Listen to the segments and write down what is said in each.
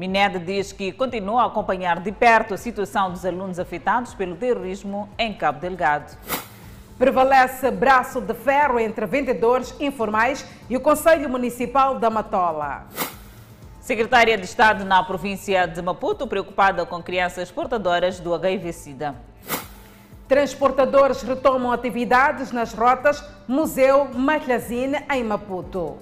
Mined diz que continua a acompanhar de perto a situação dos alunos afetados pelo terrorismo em Cabo Delgado. Prevalece braço de ferro entre vendedores informais e o Conselho Municipal da Matola. Secretária de Estado na província de Maputo, preocupada com crianças portadoras do HIV-Sida. Transportadores retomam atividades nas rotas Museu Matlazine em Maputo.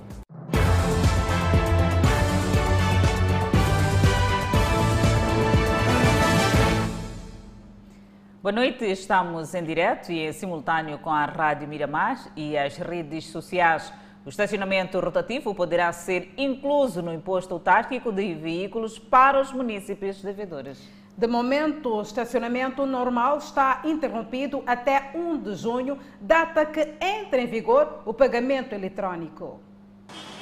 Boa noite, estamos em direto e em simultâneo com a Rádio Miramar e as redes sociais. O estacionamento rotativo poderá ser incluso no imposto autárquico de veículos para os municípios devedores. De momento, o estacionamento normal está interrompido até 1 de junho, data que entra em vigor o pagamento eletrônico.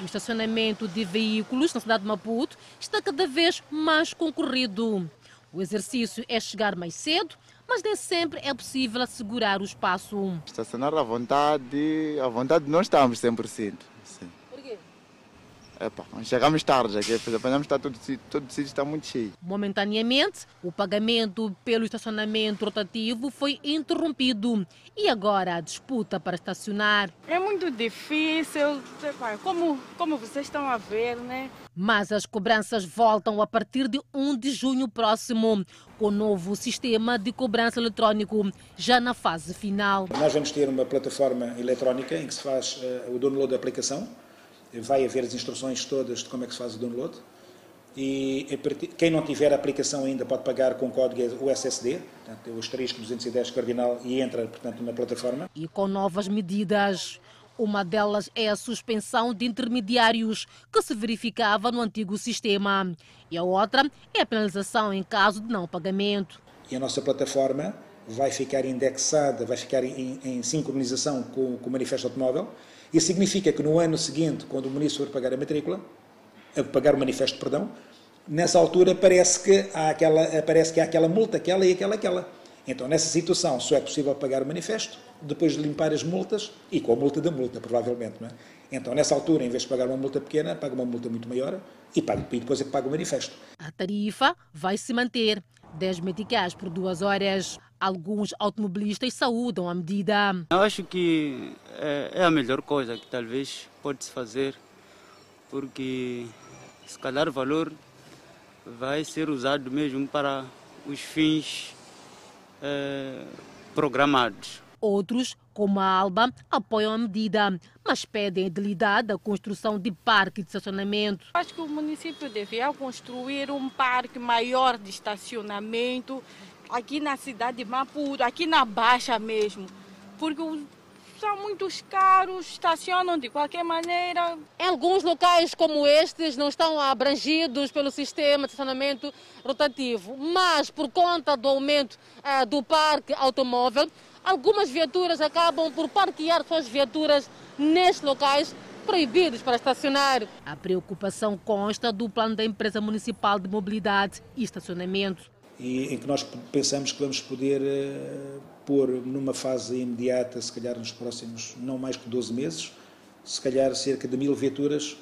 O estacionamento de veículos na cidade de Maputo está cada vez mais concorrido. O exercício é chegar mais cedo, mas nem sempre é possível assegurar o espaço. Estacionar à vontade, à vontade não estamos 100%. Epa, chegamos tarde aqui, apanhamos está todo, todo o sítio está muito cheio. Momentaneamente, o pagamento pelo estacionamento rotativo foi interrompido e agora a disputa para estacionar. É muito difícil, como, como vocês estão a ver, né? Mas as cobranças voltam a partir de 1 de junho próximo, com o novo sistema de cobrança eletrônico, já na fase final. Nós vamos ter uma plataforma eletrónica em que se faz uh, o download da aplicação, vai haver as instruções todas de como é que se faz o download, e quem não tiver a aplicação ainda pode pagar com código USSD, portanto, o asterisco 210 cardinal, e entra, portanto, na plataforma. E com novas medidas. Uma delas é a suspensão de intermediários que se verificava no antigo sistema. E a outra é a penalização em caso de não pagamento. E a nossa plataforma vai ficar indexada, vai ficar em, em sincronização com, com o manifesto automóvel. Isso significa que no ano seguinte, quando o município for pagar a matrícula, a pagar o manifesto, perdão, nessa altura parece que há aquela, parece que há aquela multa, aquela e aquela, aquela. Então, nessa situação, só é possível pagar o manifesto, depois de limpar as multas, e com a multa da multa, provavelmente. Não é? Então, nessa altura, em vez de pagar uma multa pequena, paga uma multa muito maior e, paga, e depois é que paga o manifesto. A tarifa vai se manter. 10 meticais por duas horas. Alguns automobilistas saúdam a medida. Eu acho que é a melhor coisa que talvez pode-se fazer, porque se calhar o valor vai ser usado mesmo para os fins eh, programados. Outros, como a Alba, apoiam a medida, mas pedem agilidade da construção de parque de estacionamento. Acho que o município devia construir um parque maior de estacionamento aqui na cidade de Maputo, aqui na Baixa mesmo, porque são muito caros, estacionam de qualquer maneira. Em alguns locais como estes não estão abrangidos pelo sistema de estacionamento rotativo, mas por conta do aumento eh, do parque automóvel, algumas viaturas acabam por parquear suas viaturas nestes locais proibidos para estacionar. A preocupação consta do plano da empresa municipal de mobilidade e estacionamento. E em que nós pensamos que vamos poder uh, pôr numa fase imediata, se calhar nos próximos não mais que 12 meses, se calhar cerca de mil viaturas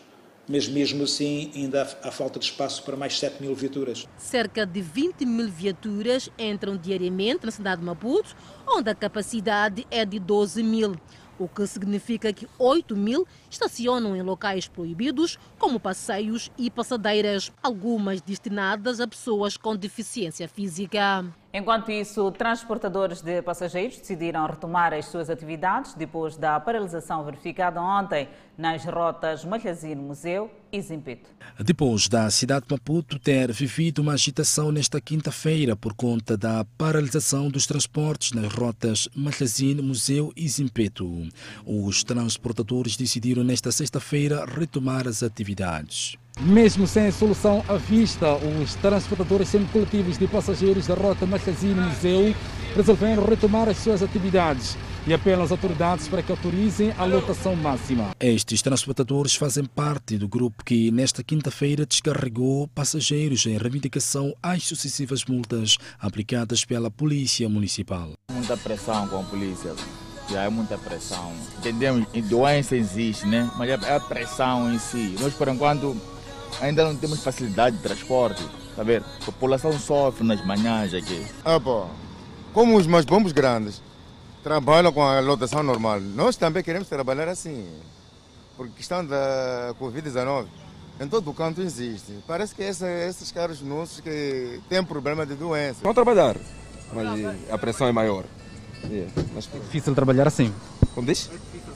mas mesmo assim ainda há, há, falta de espaço para mais 7 mil viaturas. Cerca de 20 mil viaturas entram diariamente na cidade de Maputo, onde a capacidade é de 12 mil o que significa que 8 mil estacionam em locais proibidos, como passeios e passadeiras, algumas destinadas a pessoas com deficiência física. Enquanto isso, transportadores de passageiros decidiram retomar as suas atividades depois da paralisação verificada ontem nas rotas Malhazino Museu e Zimpeto. Depois da cidade de Maputo ter vivido uma agitação nesta quinta-feira por conta da paralisação dos transportes nas rotas Malhazino Museu e Zimpeto, os transportadores decidiram nesta sexta-feira retomar as atividades. Mesmo sem solução à vista, os transportadores semi-coletivos de passageiros da rota Magazine Museu resolveram retomar as suas atividades e apelam às autoridades para que autorizem a lotação máxima. Estes transportadores fazem parte do grupo que, nesta quinta-feira, descarregou passageiros em reivindicação às sucessivas multas aplicadas pela Polícia Municipal. Muita pressão com a polícia já é muita pressão. Entendemos, doença existe, né? Mas é a pressão em si. Nós, por enquanto, ainda não temos facilidade de transporte. Tá ver? A população sofre nas manhãs aqui. Ah, pô. Como os mais bombos grandes trabalham com a lotação normal, nós também queremos trabalhar assim. Por questão da Covid-19, em todo o canto existe. Parece que essa, esses carros nossos que têm problema de doença. Vão trabalhar, mas a pressão é maior. É, mas... é difícil trabalhar assim. Como diz?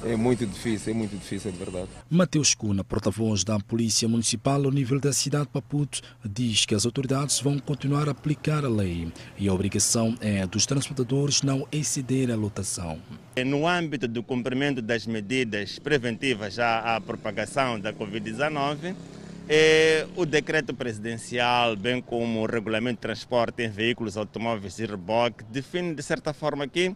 É muito difícil, é muito difícil, de verdade. Mateus Cuna, porta-voz da Polícia Municipal ao nível da cidade de Maputo, diz que as autoridades vão continuar a aplicar a lei e a obrigação é dos transportadores não exceder a lotação. No âmbito do cumprimento das medidas preventivas à, à propagação da Covid-19, é, o decreto presidencial, bem como o regulamento de transporte em veículos automóveis e reboque, define de certa forma que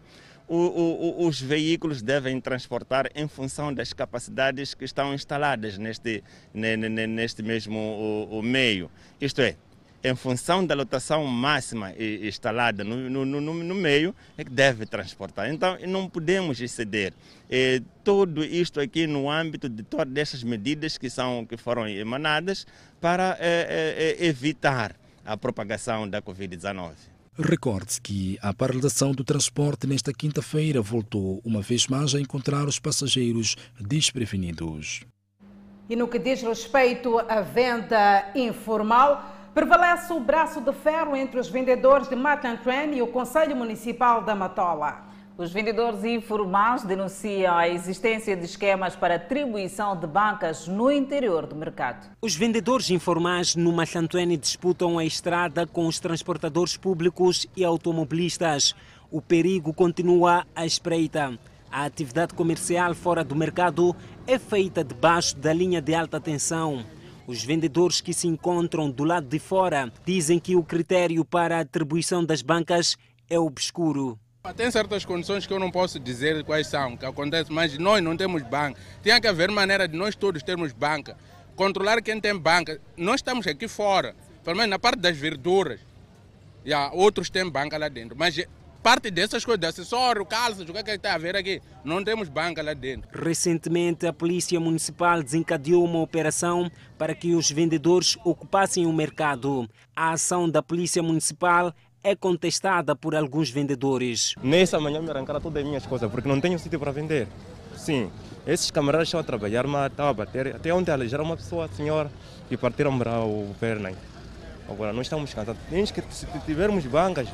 o, o, os veículos devem transportar em função das capacidades que estão instaladas neste, neste mesmo o, meio. Isto é, em função da lotação máxima instalada no, no, no, no, meio, é que deve transportar. Então, não podemos exceder. É, tudo isto aqui no âmbito de todas essas medidas que, são, que foram emanadas para é, é, evitar a propagação da Covid-19. Recorde-se que a paralisação do transporte nesta quinta-feira voltou uma vez mais a encontrar os passageiros desprevenidos. E no que diz respeito à venda informal, prevalece o braço de ferro entre os vendedores de Matantren e o Conselho Municipal da Matola. Os vendedores informais denunciam a existência de esquemas para atribuição de bancas no interior do mercado. Os vendedores informais no Machantuene disputam a estrada com os transportadores públicos e automobilistas. O perigo continua à espreita. A atividade comercial fora do mercado é feita debaixo da linha de alta tensão. Os vendedores que se encontram do lado de fora dizem que o critério para a atribuição das bancas é obscuro. Tem certas condições que eu não posso dizer quais são, que acontece, mas nós não temos banca. Tem que haver maneira de nós todos termos banca. Controlar quem tem banca. Nós estamos aqui fora, pelo menos na parte das verduras. Já, outros têm banca lá dentro. Mas parte dessas coisas, acessório, calças, o que é que está a ver aqui? Não temos banca lá dentro. Recentemente, a Polícia Municipal desencadeou uma operação para que os vendedores ocupassem o mercado. A ação da Polícia Municipal é contestada por alguns vendedores. Nessa manhã me arrancaram todas as minhas coisas porque não tenho sítio para vender. Sim, esses camaradas estão a trabalhar, mas estão a bater. Até ontem alejaram uma pessoa, a senhora, e partiram para o perna. Agora nós estamos cansados. que, se tivermos bancas,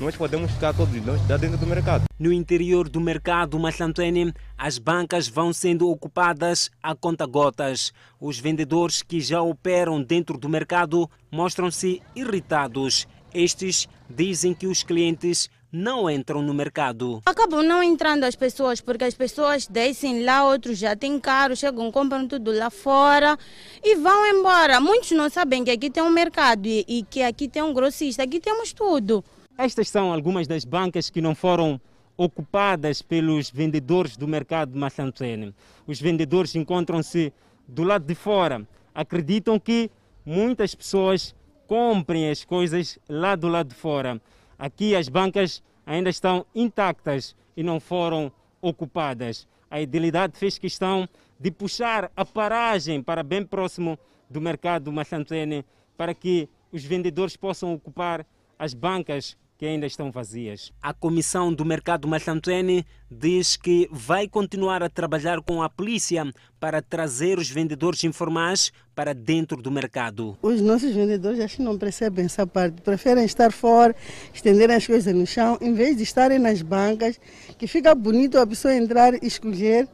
nós podemos ficar todos nós dentro do mercado. No interior do mercado Machlantene, as bancas vão sendo ocupadas a conta-gotas. Os vendedores que já operam dentro do mercado mostram-se irritados estes dizem que os clientes não entram no mercado. Acabam não entrando as pessoas, porque as pessoas descem lá, outros já têm carro, chegam, compram tudo lá fora e vão embora. Muitos não sabem que aqui tem um mercado e, e que aqui tem um grossista, aqui temos tudo. Estas são algumas das bancas que não foram ocupadas pelos vendedores do mercado de Machantuene. Os vendedores encontram-se do lado de fora. Acreditam que muitas pessoas comprem as coisas lá do lado de fora. Aqui as bancas ainda estão intactas e não foram ocupadas. A idealidade fez questão de puxar a paragem para bem próximo do mercado Machantene para que os vendedores possam ocupar as bancas que ainda estão vazias. A Comissão do Mercado Machantuene diz que vai continuar a trabalhar com a polícia para trazer os vendedores informais para dentro do mercado. Os nossos vendedores acho que não percebem essa parte, preferem estar fora, estenderem as coisas no chão, em vez de estarem nas bancas, que fica bonito a pessoa entrar e escolher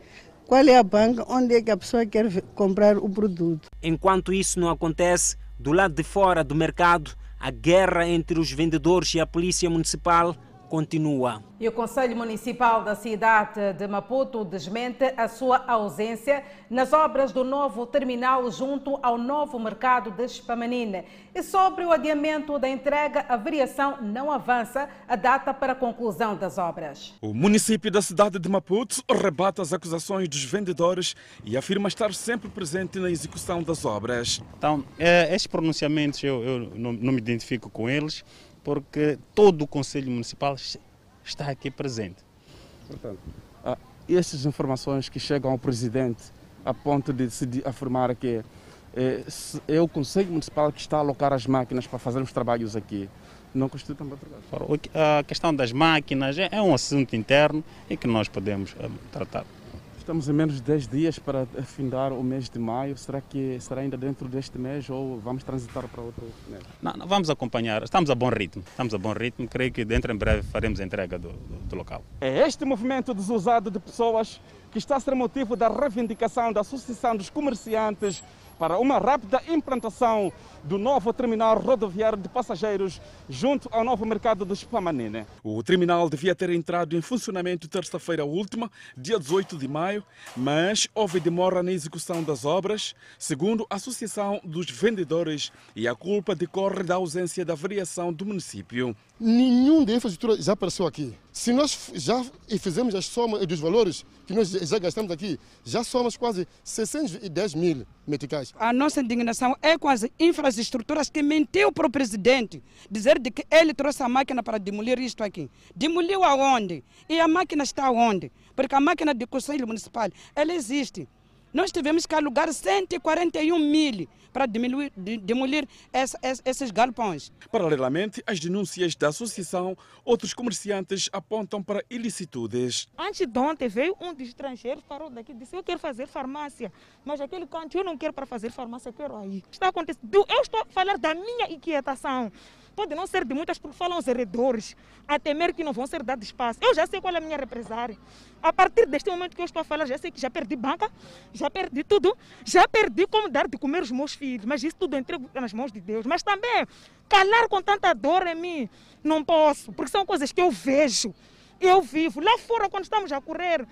qual é a banca, onde é que a pessoa quer comprar o produto. Enquanto isso não acontece, do lado de fora do mercado, a guerra entre os vendedores e a polícia municipal continua. E o Conselho Municipal da cidade de Maputo desmente a sua ausência nas obras do novo terminal junto ao novo mercado de Spamanine. E sobre o adiamento da entrega, a variação não avança a data para a conclusão das obras. O município da cidade de Maputo rebate as acusações dos vendedores e afirma estar sempre presente na execução das obras. Então, é, estes pronunciamentos eu, eu não, não me identifico com eles porque todo o Conselho Municipal está aqui presente. Portanto, ah, essas informações que chegam ao Presidente a ponto de se afirmar que é, é o Conselho Municipal que está a alocar as máquinas para fazer os trabalhos aqui. Não constitui também A questão das máquinas é um assunto interno e que nós podemos eh, tratar. Estamos em menos de 10 dias para afindar o mês de maio. Será que será ainda dentro deste mês ou vamos transitar para outro mês? Não, não, vamos acompanhar. Estamos a bom ritmo. Estamos a bom ritmo. Creio que dentro em breve faremos a entrega do, do, do local. É este movimento desusado de pessoas que está a ser motivo da reivindicação da Associação dos Comerciantes para uma rápida implantação do novo terminal rodoviário de passageiros junto ao novo mercado de Spamanine. O terminal devia ter entrado em funcionamento terça-feira última, dia 18 de maio, mas houve demora na execução das obras, segundo a Associação dos Vendedores, e a culpa decorre da ausência da variação do município. Nenhum da infraestrutura já apareceu aqui. Se nós já fizemos as somas dos valores que nós já gastamos aqui, já somos quase 610 mil meticais. A nossa indignação é com as infraestruturas que mentiu para o presidente, dizer de que ele trouxe a máquina para demolir isto aqui. Demoliu aonde? E a máquina está aonde? Porque a máquina de Conselho Municipal, ela existe. Nós tivemos que alugar 141 mil para demolir, demolir essa, esses galpões. Paralelamente às denúncias da associação, outros comerciantes apontam para ilicitudes. Antes de ontem veio um de estrangeiros, parou daqui e disse: Eu quero fazer farmácia, mas aquele canto eu não quero para fazer farmácia, eu quero aí. Está acontecendo. Eu estou a falar da minha inquietação pode não ser de muitas, porque falam os heredores, a temer que não vão ser dados espaço. Eu já sei qual é a minha represária. A partir deste momento que eu estou a falar, já sei que já perdi banca, já perdi tudo, já perdi como dar de comer os meus filhos, mas isso tudo entrego nas mãos de Deus. Mas também, calar com tanta dor em mim, não posso, porque são coisas que eu vejo, eu vivo. Lá fora, quando estamos a correr,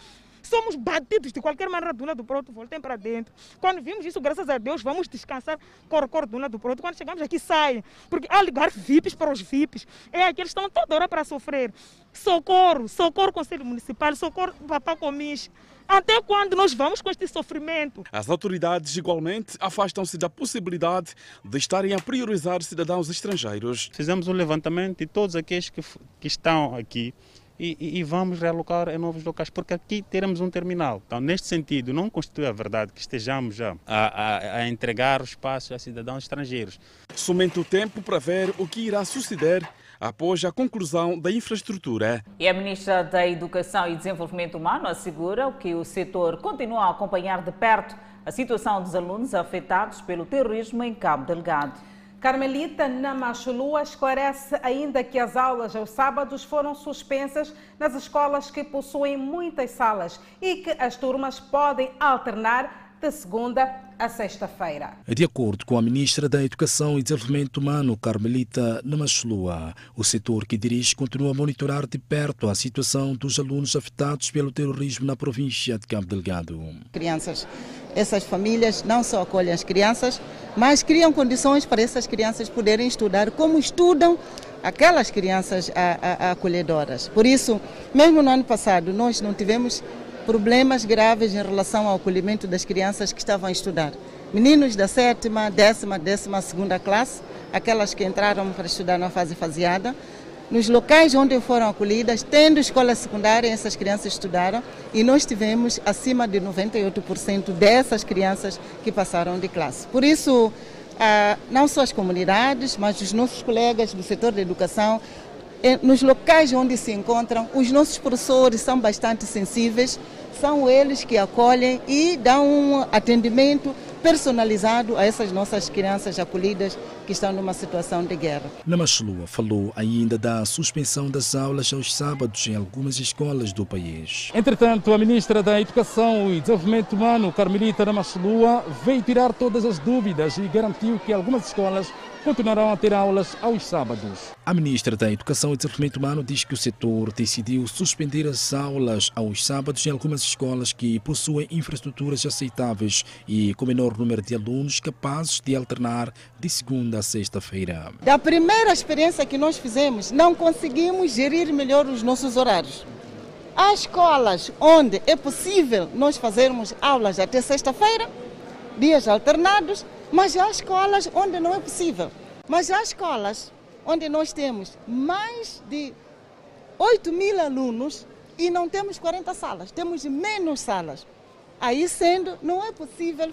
somos batidos de qualquer maneira de um lado para o outro, voltem para dentro. Quando vimos isso, graças a Deus, vamos descansar, cor, cor de um lado para o outro. Quando chegamos aqui, saem. Porque há lugar VIPs para os VIPs. É aqueles que estão toda hora para sofrer. Socorro, socorro Conselho Municipal, socorro Papá Comis. Até quando nós vamos com este sofrimento? As autoridades, igualmente, afastam-se da possibilidade de estarem a priorizar cidadãos estrangeiros. Fizemos um levantamento de todos aqueles que, que estão aqui e, e, vamos realocar em novos locais, porque aqui teremos um terminal. Então, neste sentido, não constitui a verdade que estejamos a, a, a entregar o espaço a cidadãos estrangeiros. Somente o tempo para ver o que irá suceder após a conclusão da infraestrutura. E a Ministra da Educação e Desenvolvimento Humano assegura que o setor continua a acompanhar de perto a situação dos alunos afetados pelo terrorismo em Cabo Delgado. Carmelita Namachulua esclarece ainda que as aulas aos sábados foram suspensas nas escolas que possuem muitas salas e que as turmas podem alternar de segunda a sexta-feira. De acordo com a ministra da Educação e Desenvolvimento Humano, Carmelita Namachulua, o setor que dirige continua a monitorar de perto a situação dos alunos afetados pelo terrorismo na província de Cabo Delgado. Crianças essas famílias não só acolhem as crianças, mas criam condições para essas crianças poderem estudar como estudam aquelas crianças acolhedoras. Por isso, mesmo no ano passado, nós não tivemos problemas graves em relação ao acolhimento das crianças que estavam a estudar. Meninos da sétima, décima, décima segunda classe, aquelas que entraram para estudar na fase faseada, nos locais onde foram acolhidas, tendo escola secundária, essas crianças estudaram e nós tivemos acima de 98% dessas crianças que passaram de classe. Por isso, ah, não só as comunidades, mas os nossos colegas do setor da educação, nos locais onde se encontram, os nossos professores são bastante sensíveis, são eles que acolhem e dão um atendimento personalizado a essas nossas crianças acolhidas que estão numa situação de guerra. Namachlua falou ainda da suspensão das aulas aos sábados em algumas escolas do país. Entretanto, a ministra da Educação e Desenvolvimento Humano, Carmelita Namachlua, veio tirar todas as dúvidas e garantiu que algumas escolas continuarão a ter aulas aos sábados. A ministra da Educação e Desenvolvimento Humano diz que o setor decidiu suspender as aulas aos sábados em algumas escolas que possuem infraestruturas aceitáveis e com menor número de alunos capazes de alternar de segunda a sexta-feira. Da primeira experiência que nós fizemos, não conseguimos gerir melhor os nossos horários. Há escolas onde é possível nós fazermos aulas até sexta-feira, dias alternados, mas há escolas onde não é possível. Mas há escolas onde nós temos mais de 8 mil alunos e não temos 40 salas, temos menos salas. Aí sendo, não é possível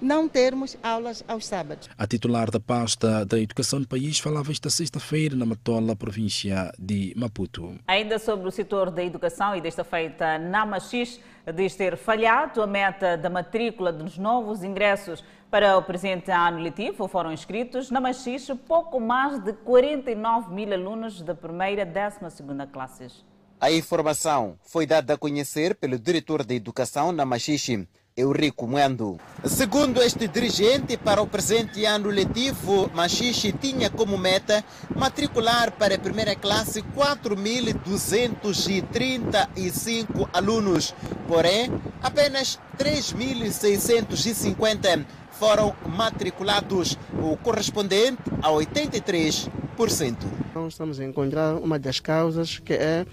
não termos aulas aos sábados. A titular da pasta da Educação do país falava esta sexta-feira na Matola, província de Maputo. Ainda sobre o setor da educação e desta feita na Machis, diz ter falhado a meta da matrícula dos novos ingressos para o presente ano letivo. Foram inscritos na Machis pouco mais de 49 mil alunos da primeira e décima segunda classes. A informação foi dada a conhecer pelo diretor de educação na Machixe, Eurico Muendo. Segundo este dirigente, para o presente ano letivo, Machixe tinha como meta matricular para a primeira classe 4.235 alunos, porém, apenas 3.650 foram matriculados, o correspondente a 83%. Nós estamos a encontrar uma das causas que é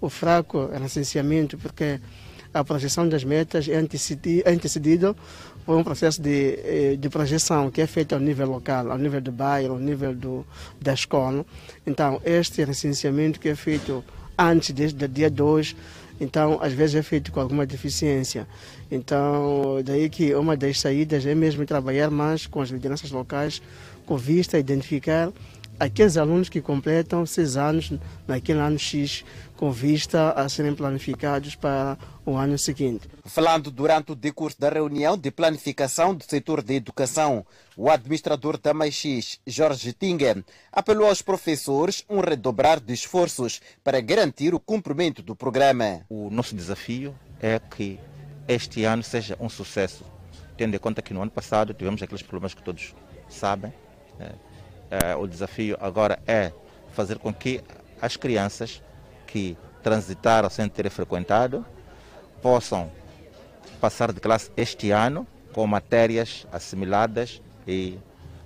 o fraco recenseamento, porque a projeção das metas é antecedida por um processo de, eh, de projeção que é feito ao nível local, ao nível do bairro, ao nível do, da escola. Então, este recenseamento que é feito antes do dia 2, então, às vezes é feito com alguma deficiência. Então, daí que uma das saídas é mesmo trabalhar mais com as lideranças locais, com vista a identificar aqueles alunos que completam seis anos naquele ano X, com vista a serem planificados para o ano seguinte. Falando durante o decurso da reunião de planificação do setor da educação, o administrador da MAIX, Jorge Tinga, apelou aos professores um redobrar de esforços para garantir o cumprimento do programa. O nosso desafio é que este ano seja um sucesso, tendo em conta que no ano passado tivemos aqueles problemas que todos sabem. Né? É, o desafio agora é fazer com que as crianças que transitaram sem ter frequentado possam passar de classe este ano com matérias assimiladas e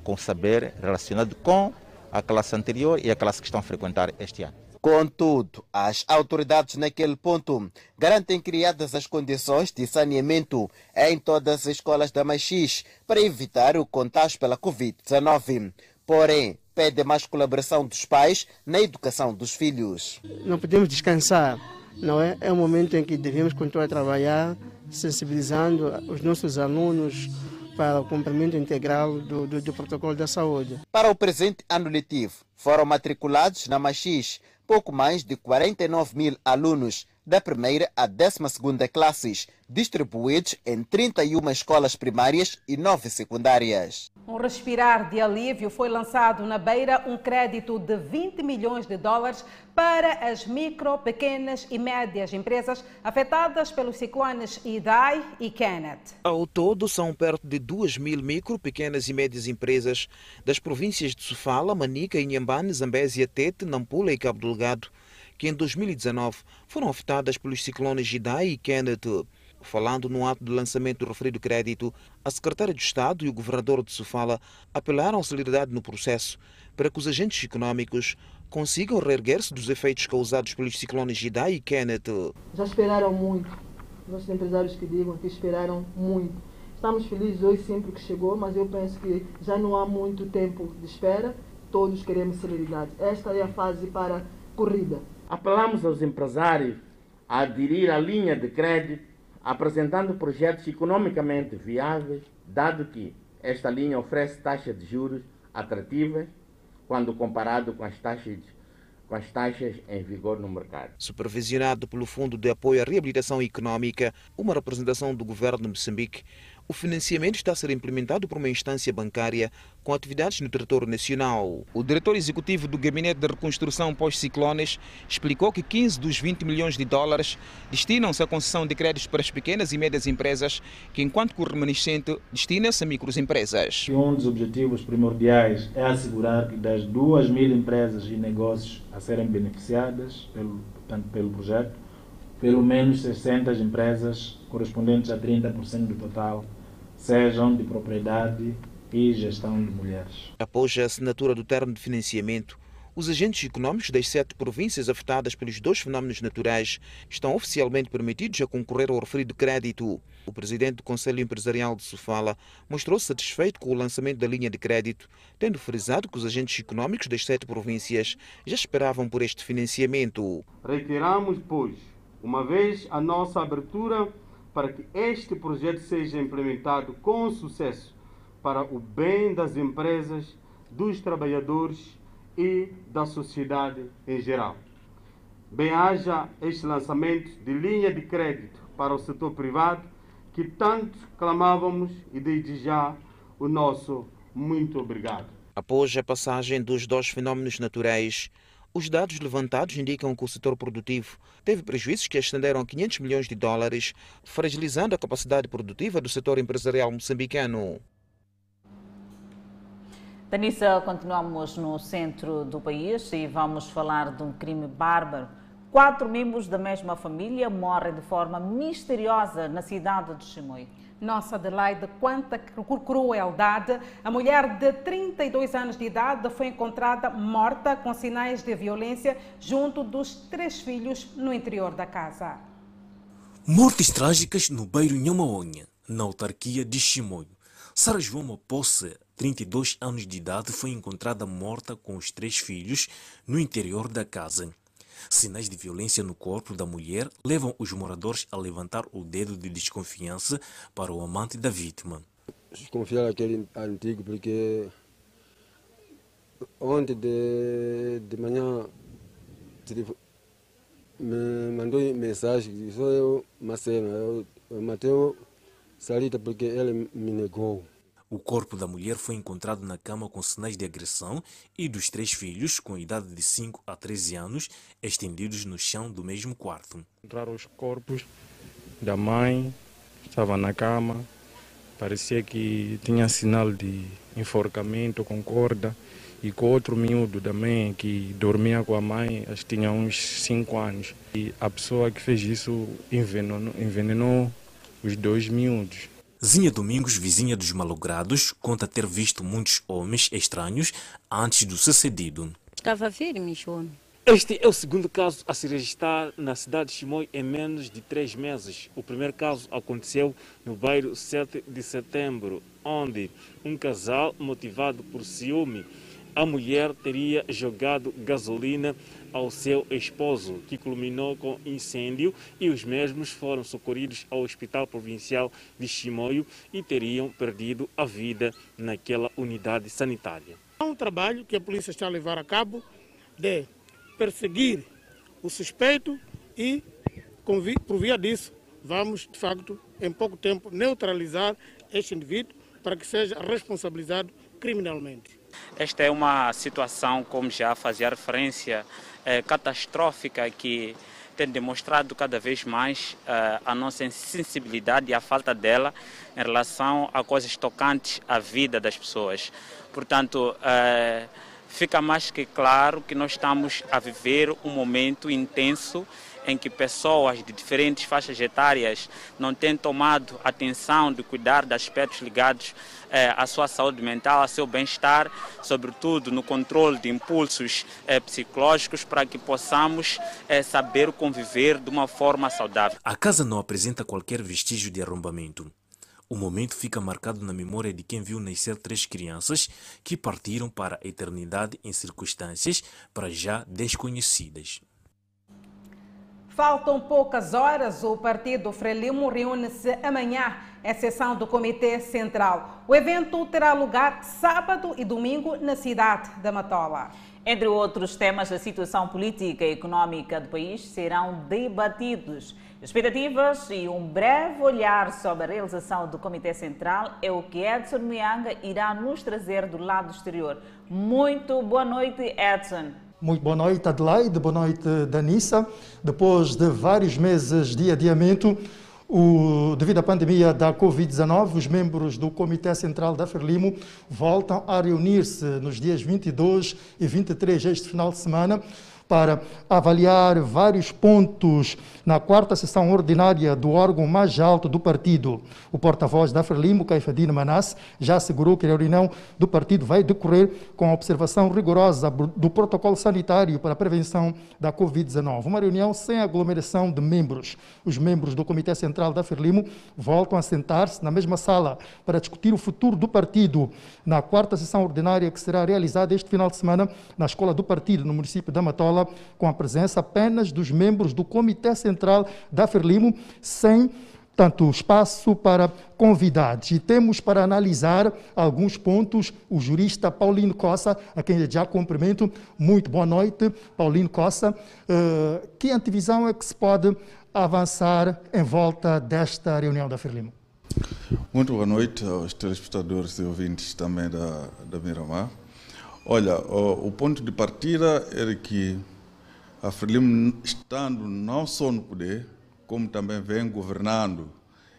com saber relacionado com a classe anterior e a classe que estão a frequentar este ano. Contudo, as autoridades naquele ponto garantem criadas as condições de saneamento em todas as escolas da Machis para evitar o contágio pela Covid-19 porém pede mais colaboração dos pais na educação dos filhos. Não podemos descansar, não é? É um momento em que devemos continuar a trabalhar, sensibilizando os nossos alunos para o cumprimento integral do, do, do protocolo da saúde. Para o presente ano letivo, foram matriculados na Machis pouco mais de 49 mil alunos da primeira à décima segunda classes, distribuídos em 31 escolas primárias e 9 secundárias. Um respirar de alívio foi lançado na Beira um crédito de 20 milhões de dólares para as micro, pequenas e médias empresas afetadas pelos ciclones Idai e Kenneth. Ao todo, são perto de 2 mil micro, pequenas e médias empresas das províncias de Sofala, Manica, Inhambane, Zambésia, Tete, Nampula e Cabo Delgado que em 2019 foram afetadas pelos ciclones Idai e Kenneth. Falando no ato de lançamento do referido crédito, a secretária de Estado e o governador de Sofala apelaram à celeridade no processo para que os agentes econômicos consigam reerguer-se dos efeitos causados pelos ciclones Idai e Kenneth. Já esperaram muito. Os nossos empresários que digam que esperaram muito. Estamos felizes hoje sempre que chegou, mas eu penso que já não há muito tempo de espera. Todos queremos celeridade. Esta é a fase para corrida. Apelamos aos empresários a aderir à linha de crédito, apresentando projetos economicamente viáveis, dado que esta linha oferece taxas de juros atrativas quando comparado com as taxas com as taxas em vigor no mercado. Supervisionado pelo Fundo de Apoio à Reabilitação Econômica, uma representação do governo de Moçambique o financiamento está a ser implementado por uma instância bancária com atividades no território nacional. O diretor executivo do Gabinete de Reconstrução pós-ciclones explicou que 15 dos 20 milhões de dólares destinam-se à concessão de créditos para as pequenas e médias empresas, que enquanto que o remanescente destina-se a microempresas. Um dos objetivos primordiais é assegurar que das 2 mil empresas e negócios a serem beneficiadas pelo, pelo projeto, pelo menos 600 empresas correspondentes a 30% do total sejam de propriedade e gestão de mulheres. Após a assinatura do termo de financiamento, os agentes econômicos das sete províncias afetadas pelos dois fenómenos naturais estão oficialmente permitidos a concorrer ao referido crédito. O presidente do Conselho Empresarial de Sofala mostrou-se satisfeito com o lançamento da linha de crédito, tendo frisado que os agentes econômicos das sete províncias já esperavam por este financiamento. Reiteramos, pois, uma vez a nossa abertura para que este projeto seja implementado com sucesso para o bem das empresas, dos trabalhadores e da sociedade em geral. Bem-haja este lançamento de linha de crédito para o setor privado que tanto clamávamos e desde já o nosso muito obrigado. Após a passagem dos dois fenômenos naturais, os dados levantados indicam que o setor produtivo teve prejuízos que ascenderam a 500 milhões de dólares, fragilizando a capacidade produtiva do setor empresarial moçambicano. Danissa, continuamos no centro do país e vamos falar de um crime bárbaro. Quatro membros da mesma família morrem de forma misteriosa na cidade de Chimoio. Nossa Adelaide, quanta crueldade! A mulher de 32 anos de idade foi encontrada morta com sinais de violência junto dos três filhos no interior da casa. Mortes trágicas no bairro Nhamaonha, na autarquia de Chimoio. Sara João Posse, 32 anos de idade, foi encontrada morta com os três filhos no interior da casa. Sinais de violência no corpo da mulher levam os moradores a levantar o dedo de desconfiança para o amante da vítima. Desconfiar aquele antigo porque ontem de, de manhã me mandou mensagem, sou eu, Macena, eu, matei o Salita porque ele me negou. O corpo da mulher foi encontrado na cama com sinais de agressão e dos três filhos, com idade de 5 a 13 anos, estendidos no chão do mesmo quarto. Encontraram os corpos da mãe, estava na cama, parecia que tinha sinal de enforcamento com corda, e com outro miúdo também que dormia com a mãe, acho que tinha uns 5 anos. E a pessoa que fez isso envenenou, envenenou os dois miúdos. Zinha Domingos, vizinha dos malogrados, conta ter visto muitos homens estranhos antes do sucedido. Estava firme, homem. Este é o segundo caso a se registrar na cidade de Chimoio em menos de três meses. O primeiro caso aconteceu no bairro 7 de setembro, onde um casal, motivado por ciúme, a mulher teria jogado gasolina ao seu esposo, que culminou com incêndio e os mesmos foram socorridos ao Hospital Provincial de Chimoio e teriam perdido a vida naquela unidade sanitária. Há um trabalho que a polícia está a levar a cabo de perseguir o suspeito e, por via disso, vamos, de facto, em pouco tempo, neutralizar este indivíduo para que seja responsabilizado criminalmente. Esta é uma situação, como já fazia referência, é, catastrófica que tem demonstrado cada vez mais uh, a nossa sensibilidade e a falta dela em relação a coisas tocantes à vida das pessoas. Portanto, uh, fica mais que claro que nós estamos a viver um momento intenso em que pessoas de diferentes faixas etárias não têm tomado atenção de cuidar de aspectos ligados eh, à sua saúde mental, ao seu bem-estar, sobretudo no controle de impulsos eh, psicológicos, para que possamos eh, saber conviver de uma forma saudável. A casa não apresenta qualquer vestígio de arrombamento. O momento fica marcado na memória de quem viu nascer três crianças que partiram para a eternidade em circunstâncias para já desconhecidas. Faltam poucas horas, o partido Frelimo reúne-se amanhã em sessão do Comitê Central. O evento terá lugar sábado e domingo na cidade da Matola. Entre outros temas, a situação política e econômica do país serão debatidos. Expectativas e um breve olhar sobre a realização do Comitê Central é o que Edson Mianga irá nos trazer do lado exterior. Muito boa noite, Edson. Muito boa noite, Adelaide. Boa noite, Danissa. Depois de vários meses de adiamento, o, devido à pandemia da Covid-19, os membros do Comitê Central da Ferlimo voltam a reunir-se nos dias 22 e 23 este final de semana para avaliar vários pontos na quarta sessão ordinária do órgão mais alto do partido. O porta-voz da Frelimo, Caifadine Manasse, já assegurou que a reunião do partido vai decorrer com a observação rigorosa do protocolo sanitário para a prevenção da Covid-19. Uma reunião sem aglomeração de membros. Os membros do Comitê Central da Frelimo voltam a sentar-se na mesma sala para discutir o futuro do partido na quarta sessão ordinária que será realizada este final de semana na Escola do Partido, no município da Matola com a presença apenas dos membros do Comitê Central da Ferlimo, sem tanto espaço para convidados. E temos para analisar alguns pontos o jurista Paulino Costa, a quem já cumprimento. Muito boa noite, Paulino Costa. Uh, que antivisão é que se pode avançar em volta desta reunião da Frelimo? Muito boa noite aos telespectadores e ouvintes também da, da Miramar. Olha, o, o ponto de partida era que a Frelimo, estando não só no poder, como também vem governando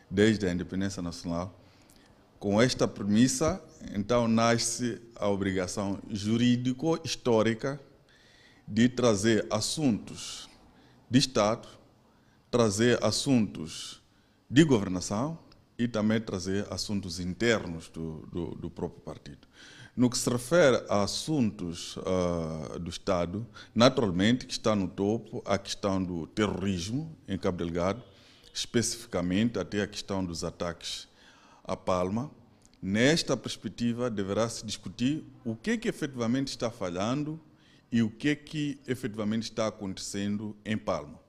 desde a independência nacional, com esta premissa, então nasce a obrigação jurídico-histórica de trazer assuntos de Estado, trazer assuntos de governação e também trazer assuntos internos do, do, do próprio partido. No que se refere a assuntos uh, do Estado, naturalmente que está no topo a questão do terrorismo em Cabo Delgado, especificamente até a questão dos ataques à Palma. Nesta perspectiva, deverá se discutir o que, que efetivamente está falhando e o que, que efetivamente está acontecendo em Palma.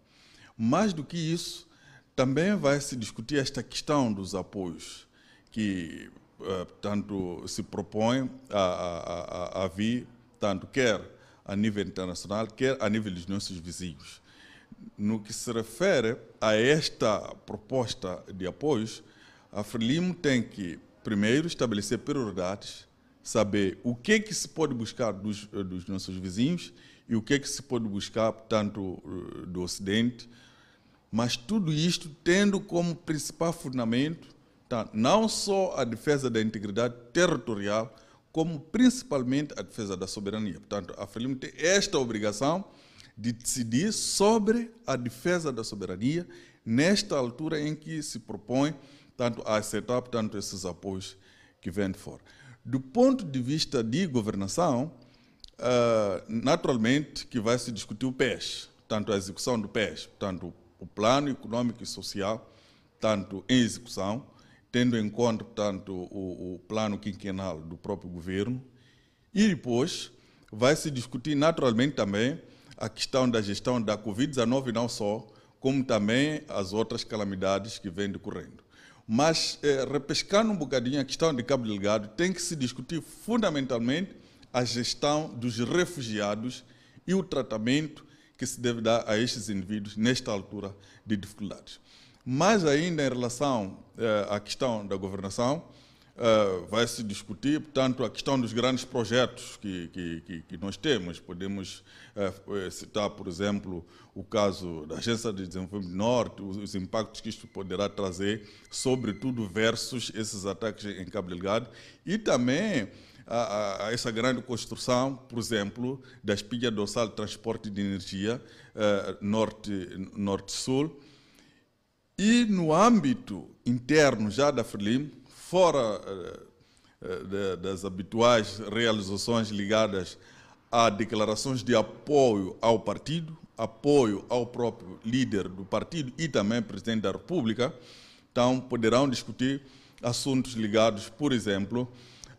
Mais do que isso, também vai se discutir esta questão dos apoios que tanto se propõe a, a, a, vir, tanto quer a nível internacional, quer a nível dos nossos vizinhos. No que se refere a esta proposta de apoios, a Frelimo tem que, primeiro, estabelecer prioridades, saber o que, que se pode buscar dos, dos nossos vizinhos e o que, que se pode buscar, tanto eh, do Ocidente, mas tudo isto tendo como principal fundamento Não só a defesa da integridade territorial, como principalmente a defesa da soberania. Portanto, a FRELIM tem esta obrigação de decidir sobre a defesa da soberania nesta altura em que se propõe tanto a aceitar portanto, esses apoios que vêm de fora. Do ponto de vista de governação, uh, naturalmente que vai se discutir o PES, tanto a execução do PES, tanto o plano econômico e social, tanto em execução, tendo em conta, portanto, o, o plano quinquenal do próprio governo. E depois vai se discutir naturalmente também a questão da gestão da Covid-19 não só, como também as outras calamidades que vêm decorrendo. Mas, eh, repescando um bocadinho a questão de Cabo Delgado, tem que se discutir fundamentalmente a gestão dos refugiados e o tratamento que se deve dar a estes indivíduos nesta altura de dificuldades. Mais ainda em relação eh, à questão da governação, eh, vai se discutir, portanto, a questão dos grandes projetos que, que, que nós temos. Podemos eh, citar, por exemplo, o caso da Agência de Desenvolvimento Norte, os impactos que isto poderá trazer, sobretudo versus esses ataques em Cabo Delgado, e também a, a, essa grande construção, por exemplo, da espinha dorsal de transporte de energia norte-sul, norte e no âmbito interno já da FRELIM, fora uh, de, das habituais realizações ligadas a declarações de apoio ao partido, apoio ao próprio líder do partido e também presidente da República, então poderão discutir assuntos ligados, por exemplo,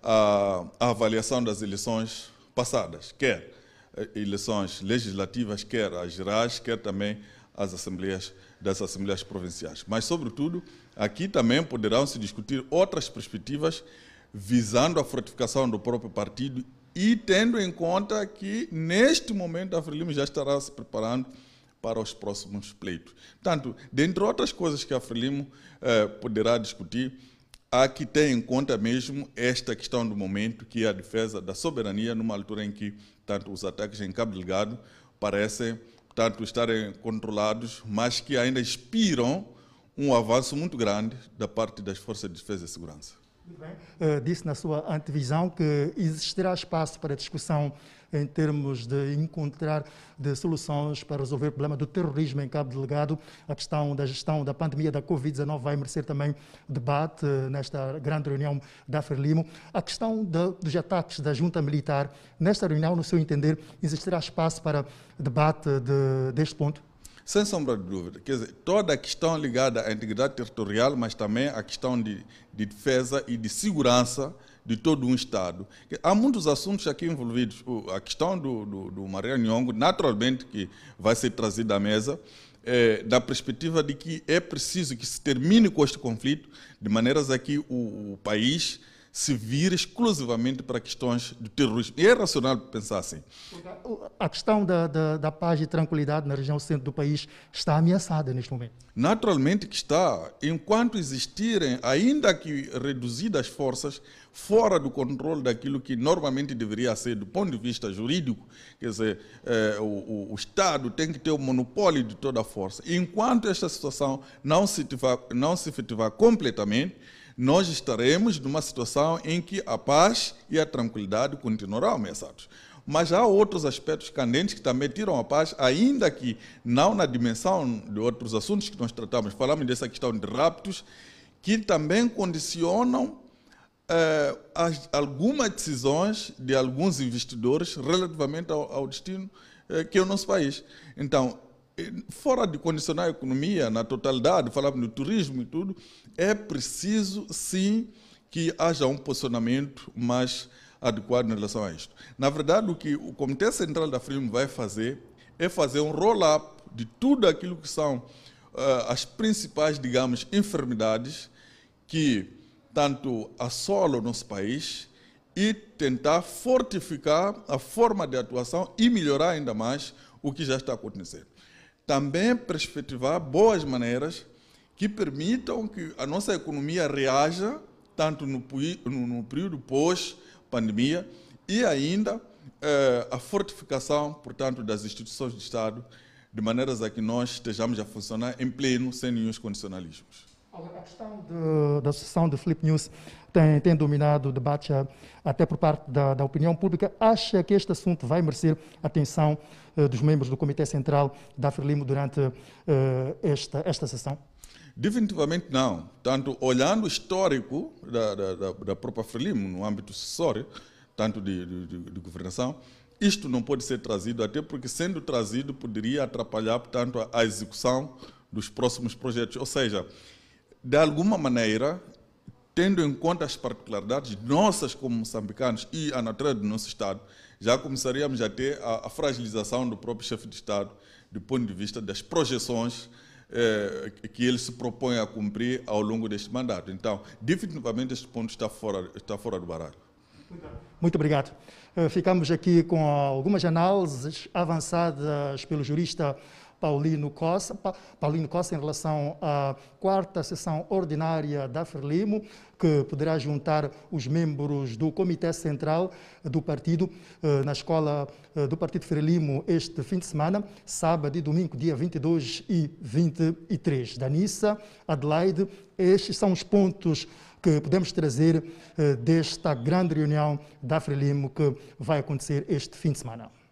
à, avaliação das eleições passadas, quer eh, eleições legislativas, quer as gerais, quer também as assembleias das assembleias provinciais. Mas, sobretudo, aqui também poderão se discutir outras perspectivas visando a fortificação do próprio partido e tendo em conta que, neste momento, a Frelimo já estará se preparando para os próximos pleitos. Portanto, dentre outras coisas que a Frelimo eh, poderá discutir, há que ter em conta mesmo esta questão do momento, que é a defesa da soberania, numa altura em que tanto os ataques em Cabo Delgado parecem portanto, estarem controlados, mas que ainda inspiram um avanço muito grande da parte das forças de defesa e segurança. Uh, disse na sua antevisão que existirá espaço para discussão em termos de encontrar de soluções para resolver o problema do terrorismo em Cabo Delegado. A questão da gestão da pandemia da Covid-19 vai merecer também debate uh, nesta grande reunião da Ferlimo. A questão de, dos ataques da junta militar, nesta reunião, no seu entender, existirá espaço para debate de, deste ponto? Sem sombra de dúvida. Quer dizer, toda a questão ligada à integridade territorial, mas também a questão de, de defesa e de segurança de todo um Estado. Há muitos assuntos aqui envolvidos. A questão do, do, do Maria Nhongo, naturalmente, que vai ser trazida à mesa. eh, da perspectiva de que é preciso que se termine com este conflito, de maneiras a que o, o país se vire exclusivamente para questões de terrorismo. E é racional pensar assim. A questão da, da, da, paz e tranquilidade na região centro do país está ameaçada neste momento. Naturalmente que está. Enquanto existirem, ainda que reduzidas forças, fora do controle daquilo que normalmente deveria ser do ponto de vista jurídico, quer dizer, eh, o, o, Estado tem que ter o monopólio de toda a força. Enquanto esta situação não se, efetivar, não se efetivar completamente, nós estaremos numa situação em que a paz e a tranquilidade continuarão ameaçados. Mas há outros aspectos candentes que também tiram a paz, ainda que não na dimensão de outros assuntos que nós tratamos. Falamos dessa questão de raptos, que também condicionam eh, as, algumas decisões de alguns investidores relativamente ao, ao destino eh, que é o nosso país. Então, fora de condicionar a economia na totalidade, falamos do turismo e tudo, é preciso sim que haja um posicionamento mais adequado em relação a isto. Na verdade, o que o Comitê Central da FRIM vai fazer é fazer um roll-up de tudo aquilo que são uh, as principais, digamos, enfermidades que tanto assolam o nosso país e tentar fortificar a forma de atuação e melhorar ainda mais o que já está acontecendo. Também perspectivar boas maneiras que permitam que a nossa economia reaja tanto no, no, período pós-pandemia e ainda eh, a fortificação, portanto, das instituições de Estado, de maneiras a que nós estejamos a funcionar em pleno, sem nenhum condicionalismos. A questão de, da sessão de Flip News tem, tem dominado o debate até por parte da, da, opinião pública. Acha que este assunto vai merecer atenção uh, dos membros do Comitê Central da Frelimo durante uh, esta, esta sessão? Definitivamente não. Tanto olhando o histórico da, da, da própria Frelimo no âmbito sucessório, tanto de, de, de, governação, isto não pode ser trazido, até porque sendo trazido poderia atrapalhar, portanto, a execução dos próximos projetos. Ou seja, de alguma maneira, tendo em conta as particularidades nossas como moçambicanos e a natureza do nosso Estado, já começaríamos a ter a, a fragilização do próprio chefe de Estado do ponto de vista das projeções eh, que ele se propõe a cumprir ao longo deste mandato. Então, definitivamente, este ponto está fora, está fora do baralho. Muito obrigado. Eh, ficamos aqui com algumas análises avançadas pelo jurista Paulino Costa, Paulino Costa em relação à quarta sessão ordinária da Frelimo, que poderá juntar os membros do Comitê Central do partido eh, na escola eh, do Partido Frelimo este fim de semana, sábado e domingo, dia 22 e 23. Danissa, Adelaide, estes são os pontos que podemos trazer eh, desta grande reunião da Frelimo que vai acontecer este fim de semana.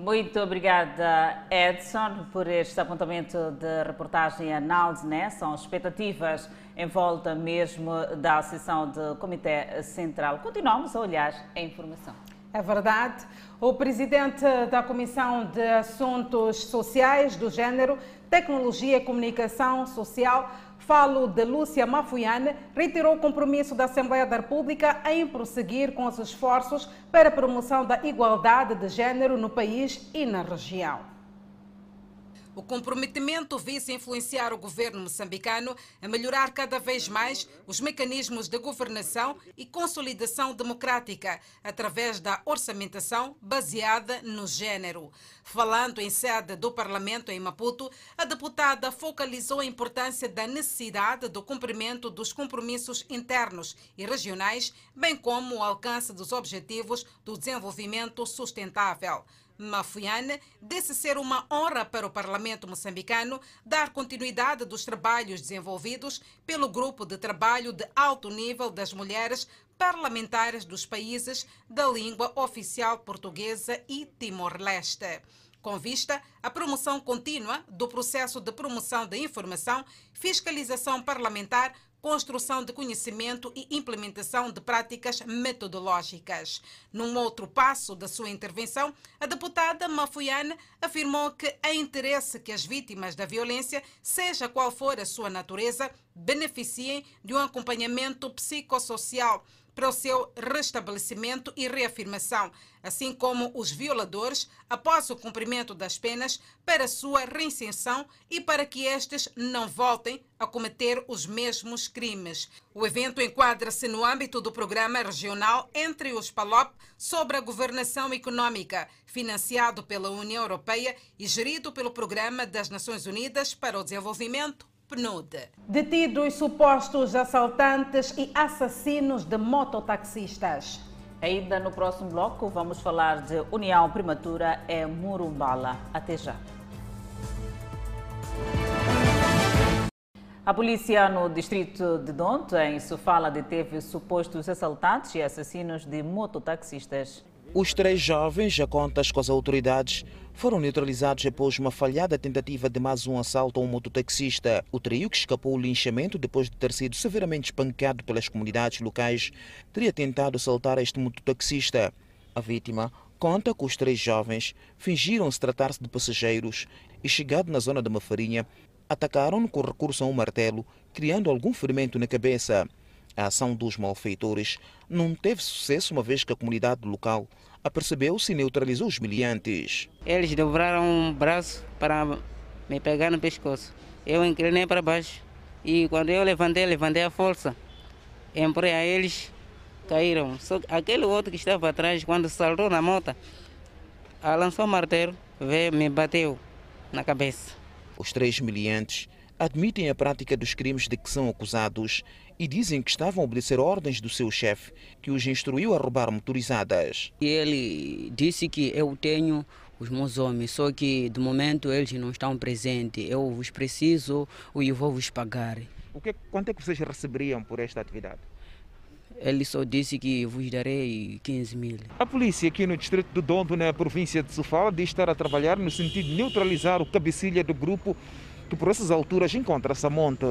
Muito obrigada, Edson, por este apontamento de reportagem e análise. Né? São expectativas em volta mesmo da sessão do Comitê Central. Continuamos a olhar a informação. É verdade. O presidente da Comissão de Assuntos Sociais do Gênero, Tecnologia e Comunicação Social Falo de Lúcia Mafuiane, reiterou o compromisso da Assembleia da República em prosseguir com os esforços para a promoção da igualdade de género no país e na região. O comprometimento visa influenciar o governo moçambicano a melhorar cada vez mais os mecanismos de governação e consolidação democrática através da orçamentação baseada no género. Falando em sede do Parlamento em Maputo, a deputada focalizou a importância da necessidade do cumprimento dos compromissos internos e regionais, bem como o alcance dos objetivos do desenvolvimento sustentável. Mafuiane disse ser uma honra para o Parlamento moçambicano dar continuidade dos trabalhos desenvolvidos pelo Grupo de Trabalho de Alto Nível das Mulheres Parlamentares dos Países da Língua Oficial Portuguesa e Timor-Leste. Com vista à promoção contínua do processo de promoção da informação, fiscalização parlamentar, construção de conhecimento e implementação de práticas metodológicas. Num outro passo da sua intervenção, a deputada Mafuiane afirmou que é interesse que as vítimas da violência, seja qual for a sua natureza, beneficiem de um acompanhamento psicossocial para o seu restabelecimento e reafirmação, assim como os violadores, após o cumprimento das penas, para sua reinserção e para que estes não voltem a cometer os mesmos crimes. O evento enquadra-se no âmbito do programa regional Entre os PALOP sobre a governação econômica, financiado pela União Europeia e gerido pelo Programa das Nações Unidas para o Desenvolvimento PNUD. Detidos supostos assaltantes e assassinos de mototaxistas. Ainda no próximo bloco vamos falar de união prematura em Murumbala. Até já. A polícia no distrito de Donto, em Sofala, deteve supostos assaltantes e assassinos de mototaxistas. Os três jovens, a contas com as autoridades, foram neutralizados após uma falhada tentativa de mais um assalto a um mototaxista. O trio, que escapou o linchamento depois de ter sido severamente espancado pelas comunidades locais, teria tentado assaltar este mototaxista. A vítima conta que os três jovens fingiram se tratar-se de passageiros e, chegado na zona da Mafarinha, atacaram-no com recurso a um martelo, criando algum ferimento na cabeça. A ação dos malfeitores não teve sucesso uma vez que a comunidade local apercebeu-se e neutralizou os miliantes. Eles dobraram um braço para me pegar no pescoço. Eu inclinei para baixo e quando eu levantei, levantei a força. Empurrei a eles, caíram. Só aquele outro que estava atrás, quando saltou na moto, lançou o martelo, veio, me bateu na cabeça. Os três miliantes admitem a prática dos crimes de que são acusados e dizem que estavam a obedecer ordens do seu chefe, que os instruiu a roubar motorizadas. Ele disse que eu tenho os meus homens, só que de momento eles não estão presentes. Eu vos preciso e vou vos pagar. O que, quanto é que vocês receberiam por esta atividade? Ele só disse que vos darei 15 mil. A polícia aqui no distrito do Dondo, na província de Sofala, diz estar a trabalhar no sentido de neutralizar o cabecilha do grupo que por essas alturas encontra-se a monte.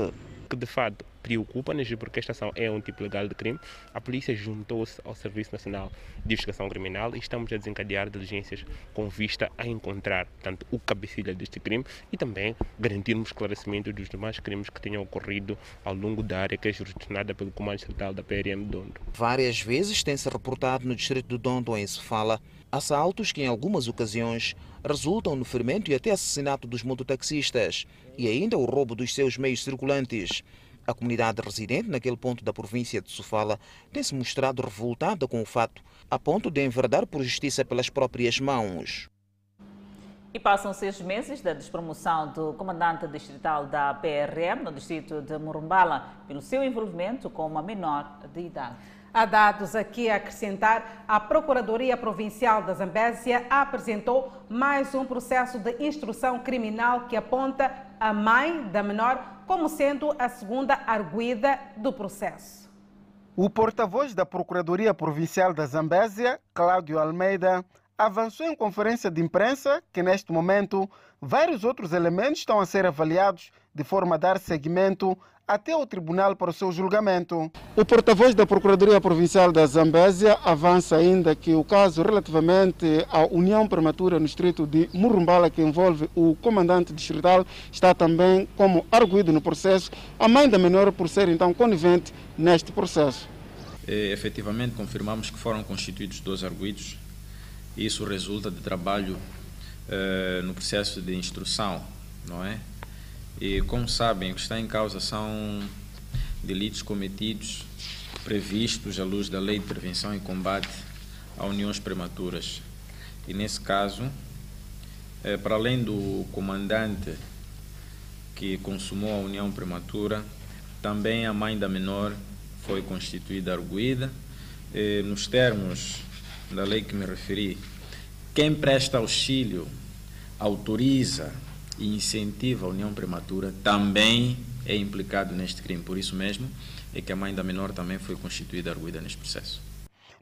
Que de fato preocupa-nos porque esta ação é um tipo legal de crime. A polícia juntou-se ao Serviço Nacional de Investigação Criminal e estamos a desencadear diligências com vista a encontrar tanto o cabecilha deste crime e também garantirmos esclarecimento dos demais crimes que tenham ocorrido ao longo da área que é jurisdicionada pelo Comando Estatal da PRM Dondo. Várias vezes tem-se reportado no distrito do Dondo, em Sofala, assaltos que em algumas ocasiões resultam no ferimento e até assassinato dos mototaxistas e ainda o roubo dos seus meios circulantes. A comunidade residente naquele ponto da província de Sofala tem se mostrado revoltada com o fato, a ponto de enverdar por justiça pelas próprias mãos. E passam seis meses da despromoção do comandante distrital da PRM no distrito de Murumbala pelo seu envolvimento com uma menor de idade. Há dados aqui a acrescentar, a Procuradoria Provincial da Zambésia apresentou mais um processo de instrução criminal que aponta a mãe da menor como sendo a segunda arguida do processo. O porta-voz da Procuradoria Provincial da Zambésia, Cláudio Almeida, avançou em conferência de imprensa que, neste momento, vários outros elementos estão a ser avaliados de forma a dar seguimento até o tribunal para o seu julgamento. O porta-voz da Procuradoria Provincial da Zambésia avança ainda que o caso relativamente à união prematura no distrito de Murumbala, que envolve o comandante distrital, está também como arguído no processo, a mãe da menor por ser então conivente neste processo. E, efetivamente confirmamos que foram constituídos dois arguídos. Isso resulta de trabalho eh, no processo de instrução, não é? E, como sabem, o que está em causa são delitos cometidos, previstos à luz da Lei de Prevenção e Combate a Uniões Prematuras. E, nesse caso, é, para além do comandante que consumou a união prematura, também a mãe da menor foi constituída arguída. E, nos termos da lei que me referi, quem presta auxílio autoriza e incentiva a união prematura também é implicado neste crime. Por isso mesmo é que a mãe da menor também foi constituída arguída neste processo.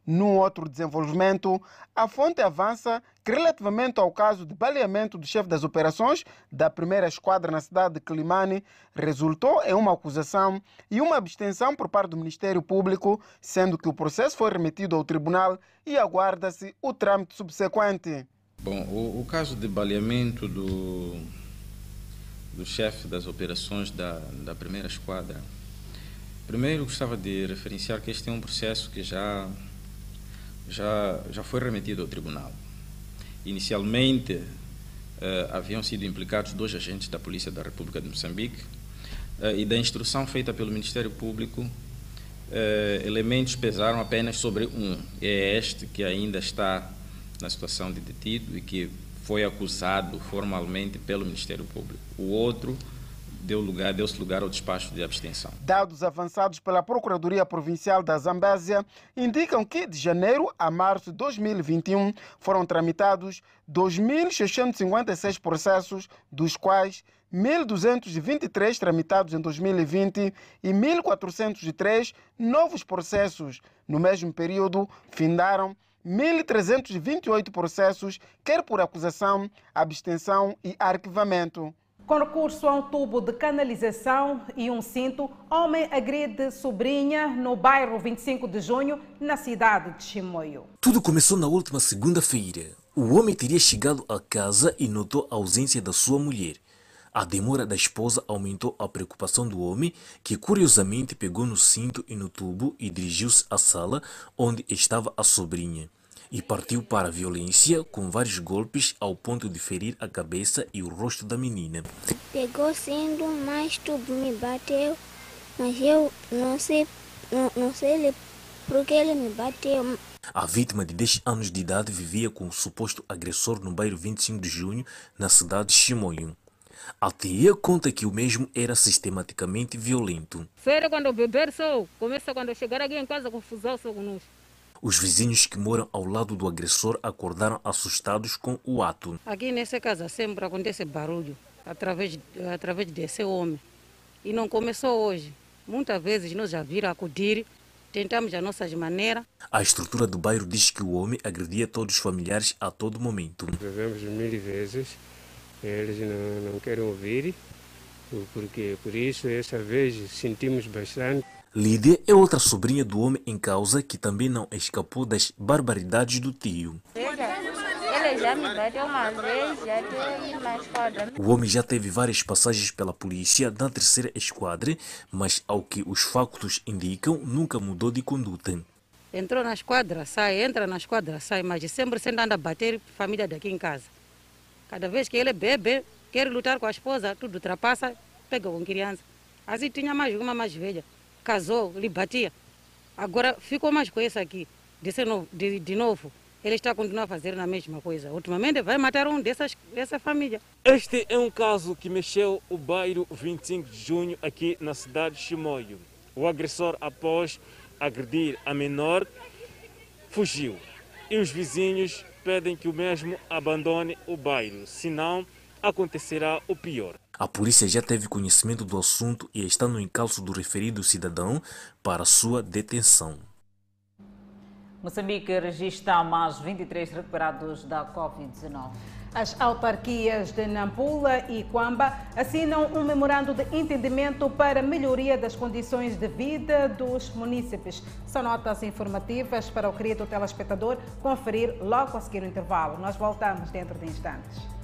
Num outro desenvolvimento, a fonte avança que, relativamente ao caso de baleamento do chefe das operações da primeira esquadra na cidade de Climane, resultou em uma acusação e uma abstenção por parte do Ministério Público, sendo que o processo foi remetido ao tribunal e aguarda-se o trâmite subsequente. Bom, o, o caso de baleamento do do chefe das operações da, da primeira esquadra Primeiro, gostava de referenciar que este é um processo que já, já, já foi remetido ao tribunal. Inicialmente, uh, haviam sido implicados dois agentes da Polícia da República de Moçambique uh, e da instrução feita pelo Ministério Público, uh, elementos pesaram apenas sobre um. É este que ainda está na situação de detido e que foi acusado formalmente pelo Ministério Público. O outro deu lugar, deu-se lugar ao despacho de abstenção. Dados avançados pela Procuradoria Provincial da Zambésia indicam que de janeiro a março de 2021 foram tramitados 2.656 processos, dos quais 1.223 tramitados em 2020 e 1.403 novos processos. No mesmo período, findaram 1.328 processos, quer por acusação, abstenção e arquivamento. Com recurso a um tubo de canalização e um cinto, homem agride sobrinha no bairro 25 de junho, na cidade de Chimoio. Tudo começou na última segunda-feira. O homem teria chegado à casa e notou a ausência da sua mulher. A demora da esposa aumentou a preocupação do homem, que curiosamente pegou no cinto e no tubo e dirigiu-se à sala onde estava a sobrinha e partiu para a violência com vários golpes ao ponto de ferir a cabeça e o rosto da menina. Pegou sendo, mas tudo me bateu, mas eu não sei, não, não sei porque ele me bateu. A vítima de 10 anos de idade vivia com o suposto agressor no bairro 25 de junho, na cidade de Chimoio. A tia conta que o mesmo era sistematicamente violento. Sério, quando eu beber sou, começa quando eu chegar aqui em casa, confusão sou conosco. Os vizinhos que moram ao lado do agressor acordaram assustados com o ato. Aqui nessa casa sempre acontece barulho através, através desse homem. E não começou hoje. Muitas vezes nós já viram acudir, tentamos as nossas maneiras. A estrutura do bairro diz que o homem agredia todos os familiares a todo momento. Vivemos mil vezes, eles não, não querem ouvir, porque por isso essa vez sentimos bastante. Lídia é outra sobrinha do homem em causa que também não escapou das barbaridades do tio. O homem já teve várias passagens pela polícia na terceira esquadra, mas ao que os factos indicam, nunca mudou de conduta. Entrou na esquadra, sai, entra na esquadra, sai, mas sempre sendo anda a bater família daqui em casa. Cada vez que ele bebe, quer lutar com a esposa, tudo ultrapassa, pega com criança. Assim tinha mais uma mais velha casou, lhe batia. Agora ficou mais com esse aqui, de, novo, de, de novo. Ele está a continuar a fazer a mesma coisa. Ultimamente vai matar um dessas, dessa família. Este é um caso que mexeu o bairro 25 de junho aqui na cidade de Chimoio. O agressor, após agredir a menor, fugiu. E os vizinhos pedem que o mesmo abandone o bairro, senão acontecerá o pior. A polícia já teve conhecimento do assunto e está no encalço do referido cidadão para sua detenção. Moçambique registra mais 23 recuperados da Covid-19. As autarquias de Nampula e Quamba assinam um memorando de entendimento para melhoria das condições de vida dos munícipes. São notas informativas para o querido telespectador conferir logo a seguir o intervalo. Nós voltamos dentro de instantes.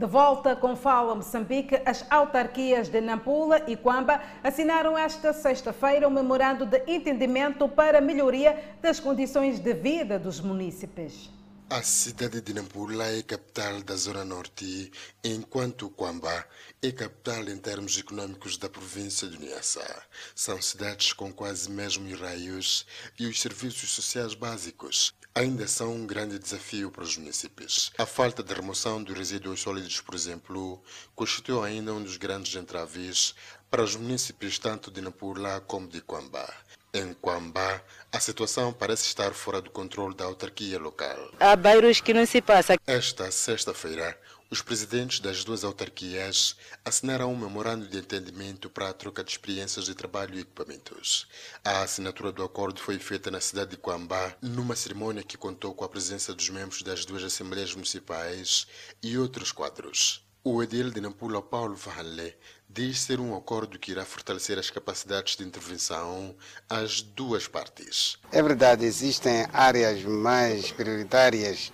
De volta com Fala Moçambique, as autarquias de Nampula e Quamba assinaram esta sexta-feira um memorando de entendimento para a melhoria das condições de vida dos munícipes. A cidade de Nampula é capital da Zona Norte, enquanto Quamba é capital em termos econômicos da província de Niassa. São cidades com quase mesmos raios e os serviços sociais básicos ainda são um grande desafio para os municípios. A falta de remoção de resíduos sólidos, por exemplo, constitui ainda um dos grandes entraves para os municípios tanto de Nampula como de Quamba. Em Quamba, a situação parece estar fora do controle da autarquia local. Há bairros que não se passa. Esta sexta-feira, os presidentes das duas autarquias assinaram um memorando de entendimento para a troca de experiências de trabalho e equipamentos. A assinatura do acordo foi feita na cidade de Quambá, numa cerimônia que contou com a presença dos membros das duas assembleias municipais e outros quadros. O edil de Nampula, Paulo Fahanle, diz ser um acordo que irá fortalecer as capacidades de intervenção às duas partes. É verdade, existem áreas mais prioritárias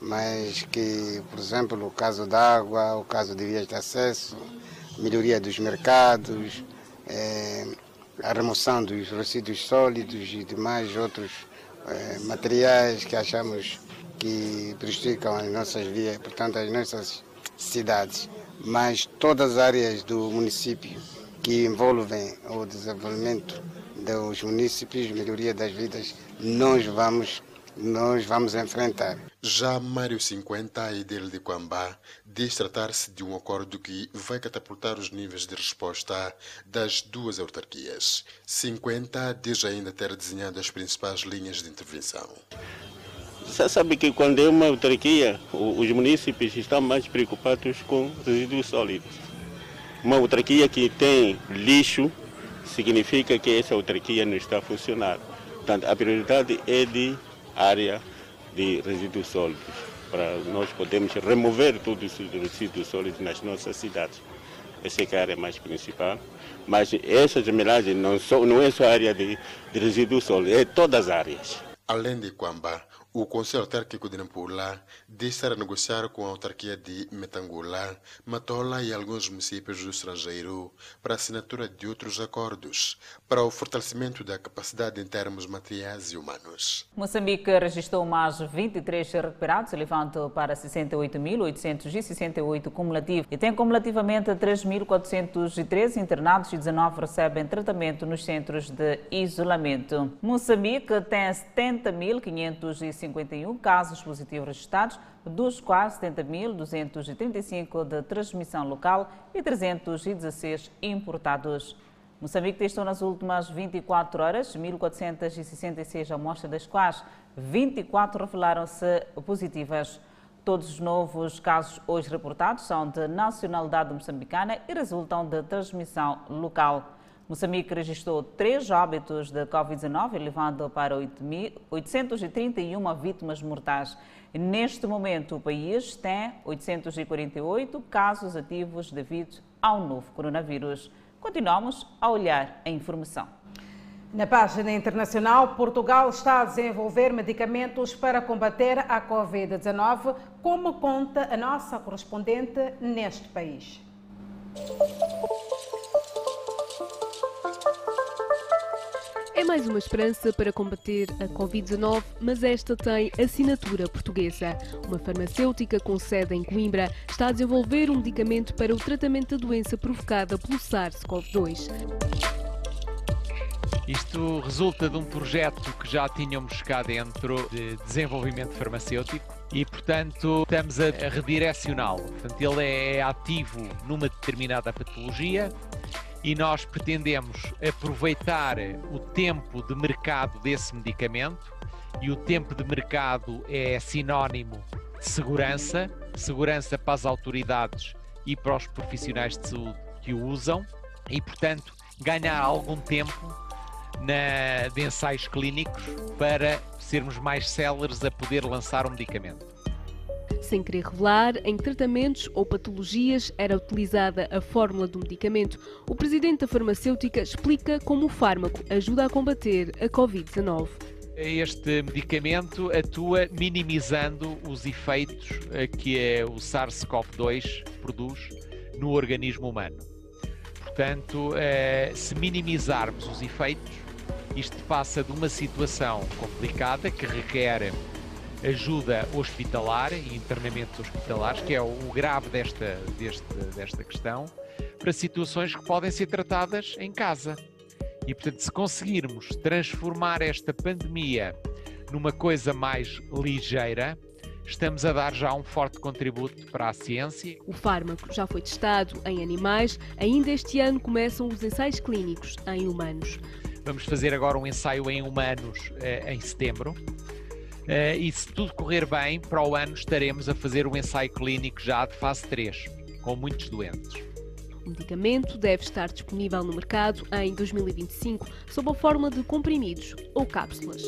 mas que, por exemplo, o caso da água, o caso de vias de acesso, melhoria dos mercados, é, a remoção dos resíduos sólidos e demais outros é, materiais que achamos que prejudicam as nossas vias, portanto as nossas cidades. Mas todas as áreas do município que envolvem o desenvolvimento dos municípios, melhoria das vidas, nós vamos nós vamos enfrentar. Já Mário 50, a ideia de Quambá, diz tratar-se de um acordo que vai catapultar os níveis de resposta das duas autarquias. 50 diz ainda ter desenhado as principais linhas de intervenção. Você sabe que quando é uma autarquia, os municípios estão mais preocupados com resíduos sólidos. Uma autarquia que tem lixo significa que essa autarquia não está funcionando. Portanto, a prioridade é de área de resíduos sólidos, para nós podermos remover todos os resíduos sólidos nas nossas cidades. Essa é a área mais principal. Mas essa gemelagem não, não é só a área de, de resíduos sólidos, é todas as áreas. Além de Quamba, o Conselho Autárquico de Nampula diz estar a negociar com a autarquia de Metangula, Matola e alguns municípios do estrangeiro para a assinatura de outros acordos para o fortalecimento da capacidade em termos materiais e humanos. Moçambique registrou mais 23 recuperados, elevando para 68.868 cumulativo e tem cumulativamente 3.413 internados e 19 recebem tratamento nos centros de isolamento. Moçambique tem 70.550 51 casos positivos registrados, dos quais 70.235 de transmissão local e 316 importados. Moçambique testou nas últimas 24 horas 1.466 amostras, das quais 24 revelaram-se positivas. Todos os novos casos hoje reportados são de nacionalidade moçambicana e resultam de transmissão local. Moçambique registrou três óbitos de Covid-19, elevando para 831 vítimas mortais. Neste momento, o país tem 848 casos ativos devido ao novo coronavírus. Continuamos a olhar a informação. Na página internacional, Portugal está a desenvolver medicamentos para combater a Covid-19, como conta a nossa correspondente neste país. Mais uma esperança para combater a Covid-19, mas esta tem assinatura portuguesa. Uma farmacêutica com sede em Coimbra está a desenvolver um medicamento para o tratamento da doença provocada pelo SARS-CoV-2. Isto resulta de um projeto que já tínhamos cá dentro de desenvolvimento farmacêutico e, portanto, estamos a redirecioná-lo. Ele é ativo numa determinada patologia e nós pretendemos aproveitar o tempo de mercado desse medicamento. E o tempo de mercado é sinónimo de segurança, segurança para as autoridades e para os profissionais de saúde que o usam. E, portanto, ganhar algum tempo na, de ensaios clínicos para sermos mais céleres a poder lançar um medicamento. Sem querer revelar em tratamentos ou patologias era utilizada a fórmula do medicamento, o presidente da farmacêutica explica como o fármaco ajuda a combater a Covid-19. Este medicamento atua minimizando os efeitos que o SARS-CoV-2 produz no organismo humano. Portanto, eh, se minimizarmos os efeitos, isto passa de uma situação complicada que requer ajuda hospitalar e internamentos hospitalares, que é o grave desta, deste, desta questão, para situações que podem ser tratadas em casa. E, portanto, se conseguirmos transformar esta pandemia numa coisa mais ligeira, estamos a dar já um forte contributo para a ciência. O fármaco já foi testado em animais, ainda este ano começam os ensaios clínicos em humanos. Vamos fazer agora um ensaio em humanos eh, em setembro. Uh, e se tudo correr bem, para o ano estaremos a fazer um ensaio clínico já de fase 3, com muitos doentes. O medicamento deve estar disponível no mercado em 2025, sob a forma de comprimidos ou cápsulas.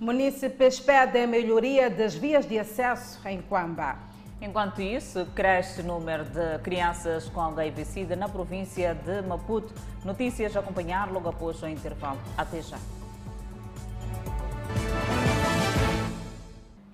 Munícipes pedem a melhoria das vias de acesso em Quamba. Enquanto isso, cresce o número de crianças com HIV-Sida na província de Maputo. Notícias a acompanhar logo após o intervalo. Até já.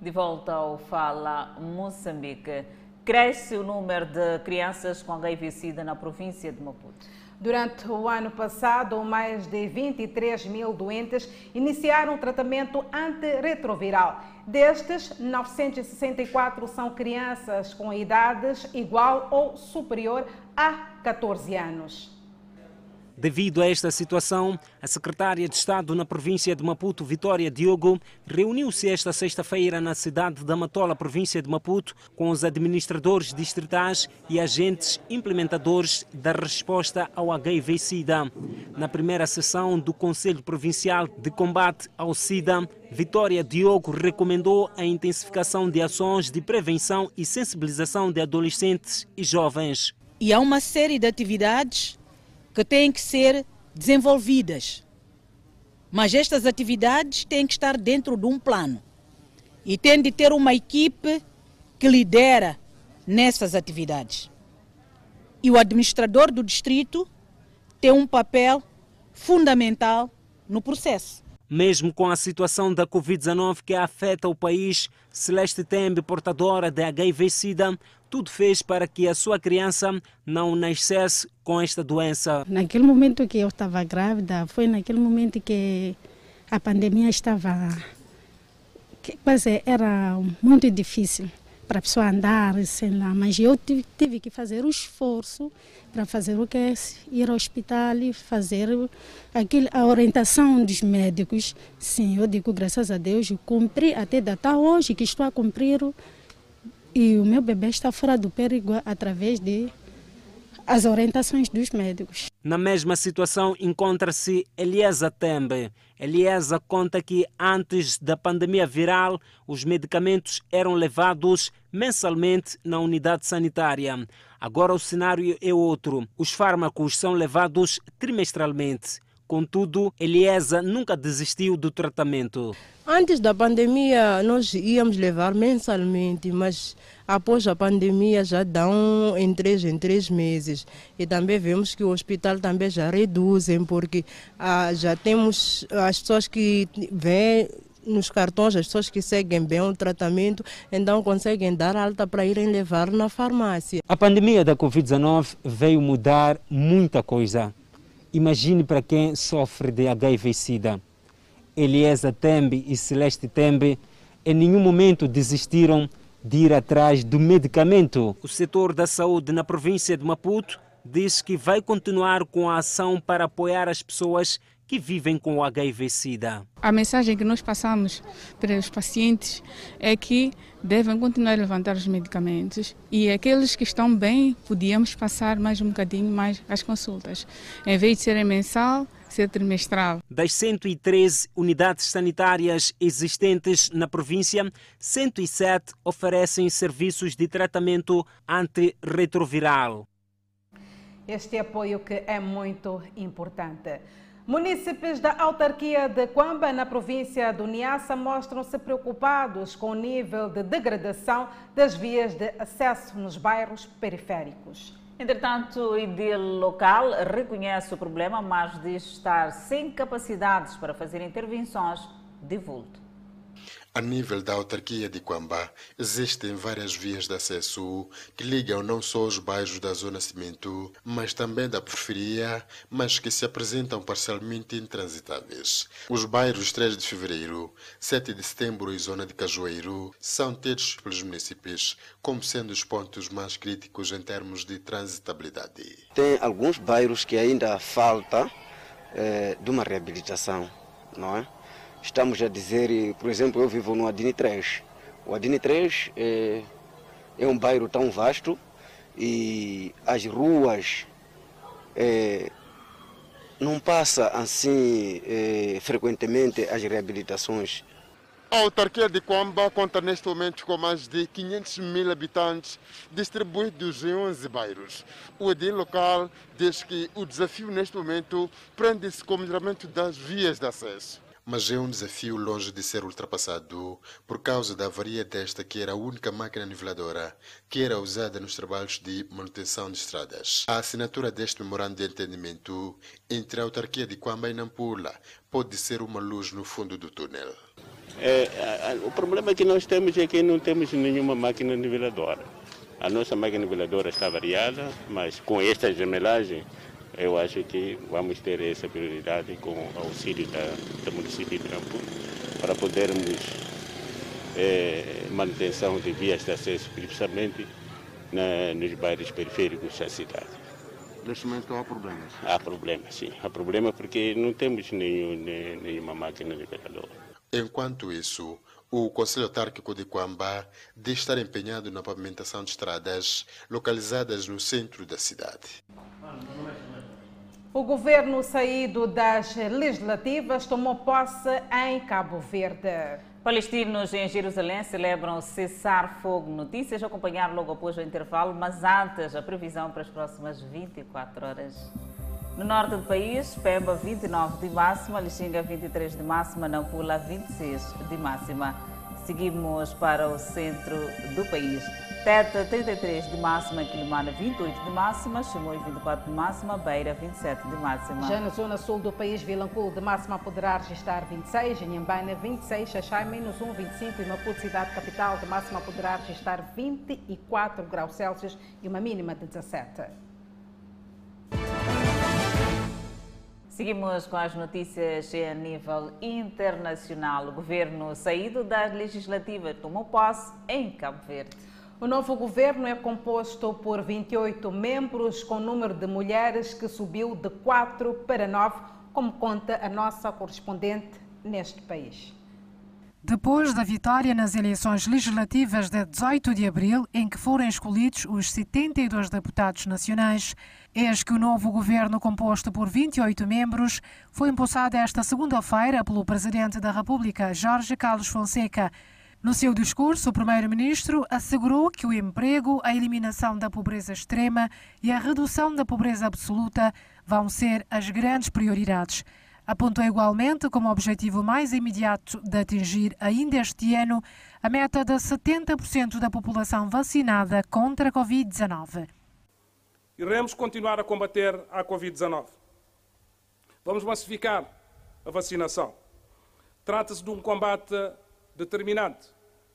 De volta ao Fala Moçambique. cresce o número de crianças com HIV-Sida na província de Maputo. Durante o ano passado, mais de 23 mil doentes iniciaram tratamento antirretroviral. Destes, 964 são crianças com idades igual ou superior a 14 anos. Devido a esta situação, a secretária de Estado na província de Maputo, Vitória Diogo, reuniu-se esta sexta-feira na cidade da Matola, província de Maputo, com os administradores distritais e agentes implementadores da resposta ao HIV-Sida. Na primeira sessão do Conselho Provincial de Combate ao SIDA, Vitória Diogo recomendou a intensificação de ações de prevenção e sensibilização de adolescentes e jovens. E há uma série de atividades que têm que ser desenvolvidas. Mas estas atividades têm que estar dentro de um plano e tem de ter uma equipe que lidera nessas atividades. E o administrador do distrito tem um papel fundamental no processo. Mesmo com a situação da Covid-19 que afeta o país, Celeste Tembe, portadora de HIV-Sida, tudo fez para que a sua criança não nascesse com esta doença. Naquele momento que eu estava grávida, foi naquele momento que a pandemia estava. Que, era muito difícil para a pessoa andar, sei lá, mas eu tive, tive que fazer o esforço para fazer o que é ir ao hospital e fazer aquilo, a orientação dos médicos. Sim, eu digo graças a Deus, eu cumpri até data hoje que estou a cumprir e o meu bebê está fora do perigo através de as orientações dos médicos. Na mesma situação encontra-se Eliesa Tembe. Eliesa conta que antes da pandemia viral, os medicamentos eram levados mensalmente na unidade sanitária. Agora o cenário é outro. Os fármacos são levados trimestralmente. Contudo, Eliesa nunca desistiu do tratamento. Antes da pandemia, nós íamos levar mensalmente, mas após a pandemia já dão em três em três meses. E também vemos que o hospital também já reduzem, porque ah, já temos as pessoas que vêm nos cartões, as pessoas que seguem bem o tratamento, então conseguem dar alta para irem levar na farmácia. A pandemia da Covid-19 veio mudar muita coisa. Imagine para quem sofre de HIV-Sida. Eliesa Tembe e Celeste Tembe em nenhum momento desistiram de ir atrás do medicamento. O setor da saúde na província de Maputo diz que vai continuar com a ação para apoiar as pessoas que vivem com o HIV-Sida. A mensagem que nós passamos para os pacientes é que devem continuar a levantar os medicamentos e aqueles que estão bem, podíamos passar mais um bocadinho mais as consultas. Em vez de serem mensal, ser trimestral. Das 113 unidades sanitárias existentes na província, 107 oferecem serviços de tratamento antirretroviral. Este apoio que é muito importante. Munícipes da autarquia de Quamba, na província do Niassa, mostram-se preocupados com o nível de degradação das vias de acesso nos bairros periféricos. Entretanto, o IDIL local reconhece o problema, mas diz estar sem capacidades para fazer intervenções de vulto. A nível da autarquia de Quambá, existem várias vias de acesso que ligam não só os bairros da Zona Cimento, mas também da periferia, mas que se apresentam parcialmente intransitáveis. Os bairros 3 de Fevereiro, 7 de Setembro e Zona de Cajueiro são tidos pelos municípios como sendo os pontos mais críticos em termos de transitabilidade. Tem alguns bairros que ainda falta é, de uma reabilitação, não é? Estamos a dizer, por exemplo, eu vivo no Adini 3. O Adini 3 é, é um bairro tão vasto e as ruas é, não passa assim é, frequentemente as reabilitações. A autarquia de Quamba conta neste momento com mais de 500 mil habitantes distribuídos em 11 bairros. O edil local diz que o desafio neste momento prende-se com o melhoramento das vias de acesso mas é um desafio longe de ser ultrapassado por causa da avaria desta que era a única máquina niveladora que era usada nos trabalhos de manutenção de estradas. A assinatura deste memorando de entendimento entre a autarquia de Quamba e Nampula pode ser uma luz no fundo do túnel. É, o problema que nós temos é que não temos nenhuma máquina niveladora. A nossa máquina niveladora está variada, mas com esta gemelagem eu acho que vamos ter essa prioridade com o auxílio da, do município de Nampula para podermos é, manutenção de vias de acesso, principalmente na, nos bairros periféricos da cidade. Neste momento há problemas? Há problemas, sim. Há problema porque não temos nenhum, nenhuma máquina niveladora. Enquanto isso, o Conselho Autárquico de Coambá diz estar empenhado na pavimentação de estradas localizadas no centro da cidade. O governo saído das legislativas tomou posse em Cabo Verde. Palestinos em Jerusalém celebram cessar-fogo. Notícias a acompanhar logo após o intervalo, mas antes a previsão para as próximas 24 horas. No norte do país, Pemba 29 de máxima, Lixinga 23 de máxima, Nampula 26 de máxima. Seguimos para o centro do país. Teta 33 de máxima, Quilimana 28 de máxima, Chimoio 24 de máxima, Beira 27 de máxima. Já na zona sul do país, Vilanculo de máxima poderá registrar 26, Inhambaina 26, Xaxai menos 1, 25 e Maputo, cidade capital, de máxima poderá registrar 24 graus Celsius e uma mínima de 17. Seguimos com as notícias a nível internacional. O governo saído das legislativas tomou posse em Cabo Verde. O novo governo é composto por 28 membros, com o número de mulheres que subiu de 4 para 9, como conta a nossa correspondente neste país. Depois da vitória nas eleições legislativas de 18 de abril, em que foram escolhidos os 72 deputados nacionais, eis que o novo governo, composto por 28 membros, foi impulsado esta segunda-feira pelo Presidente da República, Jorge Carlos Fonseca. No seu discurso, o primeiro-ministro assegurou que o emprego, a eliminação da pobreza extrema e a redução da pobreza absoluta vão ser as grandes prioridades. Apontou igualmente como objetivo mais imediato de atingir ainda este ano a meta de 70% da população vacinada contra a Covid-19. Iremos continuar a combater a Covid-19. Vamos massificar a vacinação. Trata-se de um combate determinante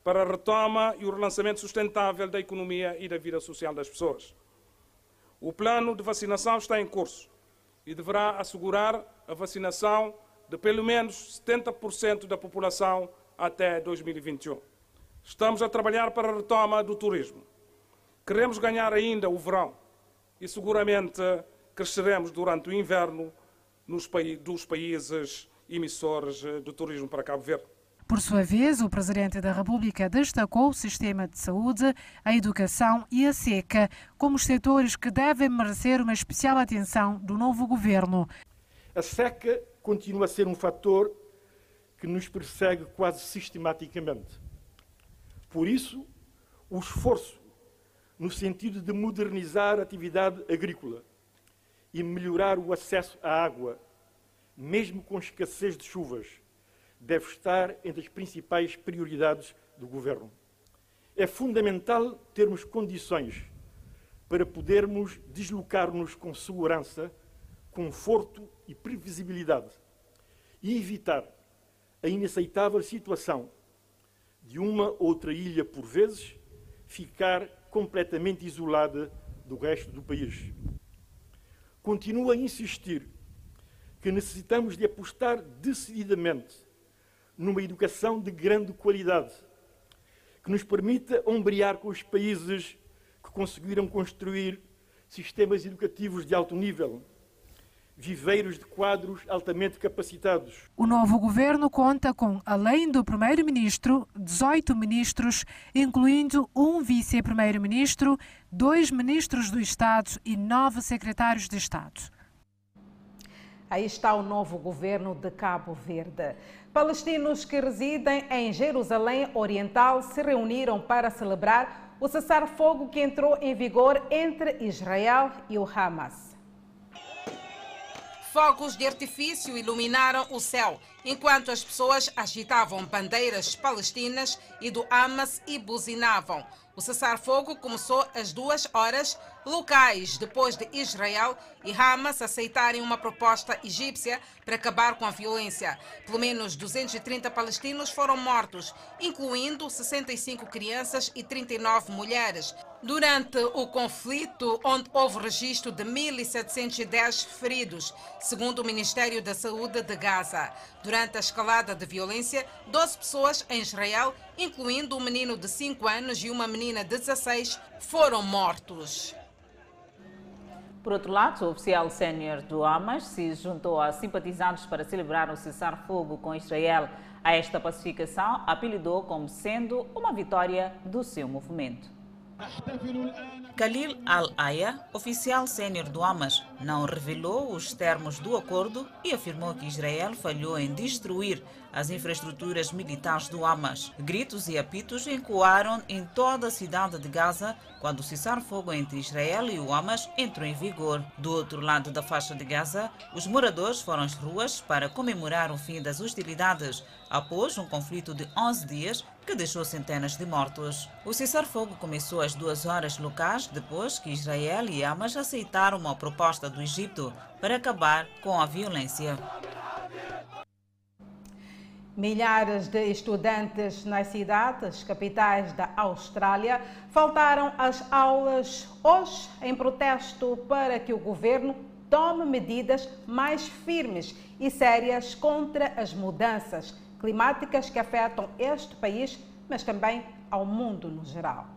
para a retoma e o relançamento sustentável da economia e da vida social das pessoas. O plano de vacinação está em curso e deverá assegurar a vacinação de pelo menos 70% da população até 2021. Estamos a trabalhar para a retoma do turismo. Queremos ganhar ainda o verão e seguramente cresceremos durante o inverno nos dos países emissores de turismo para Cabo Verde. Por sua vez, o Presidente da República destacou o sistema de saúde, a educação e a seca como os setores que devem merecer uma especial atenção do novo governo. A seca continua a ser um fator que nos persegue quase sistematicamente. Por isso, o esforço no sentido de modernizar a atividade agrícola e melhorar o acesso à água, mesmo com escassez de chuvas, deve estar entre as principais prioridades do Governo. É fundamental termos condições para podermos deslocar-nos com segurança, conforto e previsibilidade e evitar a inaceitável situação de uma outra ilha, por vezes, ficar completamente isolada do resto do país. Continuo a insistir que necessitamos de apostar decididamente numa educação de grande qualidade, que nos permita ombrear com os países que conseguiram construir sistemas educativos de alto nível, viveiros de quadros altamente capacitados. O novo governo conta com, além do primeiro-ministro, 18 ministros, incluindo um vice-primeiro-ministro, dois ministros do Estado e nove secretários de Estado. Aí está o novo governo de Cabo Verde. Palestinos que residem em Jerusalém Oriental se reuniram para celebrar o cessar-fogo que entrou em vigor entre Israel e o Hamas. Fogos de artifício iluminaram o céu, enquanto as pessoas agitavam bandeiras palestinas e do Hamas e buzinavam. O cessar-fogo começou às duas horas locais, depois de Israel e Hamas aceitarem uma proposta egípcia para acabar com a violência. Pelo menos 230 palestinos foram mortos, incluindo 65 crianças e 39 mulheres. Durante o conflito, onde houve registro de 1.710 feridos, segundo o Ministério da Saúde de Gaza. Durante a escalada de violência, 12 pessoas em Israel, incluindo um menino de 5 anos e uma menina de 16, foram mortos. Por outro lado, o oficial sénior do Hamas se juntou a simpatizantes para celebrar o cessar-fogo com Israel. A esta pacificação apelidou como sendo uma vitória do seu movimento. Khalil Al-Aya, oficial sênior do Hamas, não revelou os termos do acordo e afirmou que Israel falhou em destruir as infraestruturas militares do Hamas. Gritos e apitos ecoaram em toda a cidade de Gaza quando o cessar-fogo entre Israel e o Hamas entrou em vigor. Do outro lado da faixa de Gaza, os moradores foram às ruas para comemorar o fim das hostilidades após um conflito de 11 dias que deixou centenas de mortos. O cessar-fogo começou às duas horas locais depois que Israel e Hamas aceitaram uma proposta do Egito para acabar com a violência. Milhares de estudantes nas cidades capitais da Austrália faltaram às aulas hoje em protesto para que o governo tome medidas mais firmes e sérias contra as mudanças climáticas que afetam este país, mas também ao mundo no geral.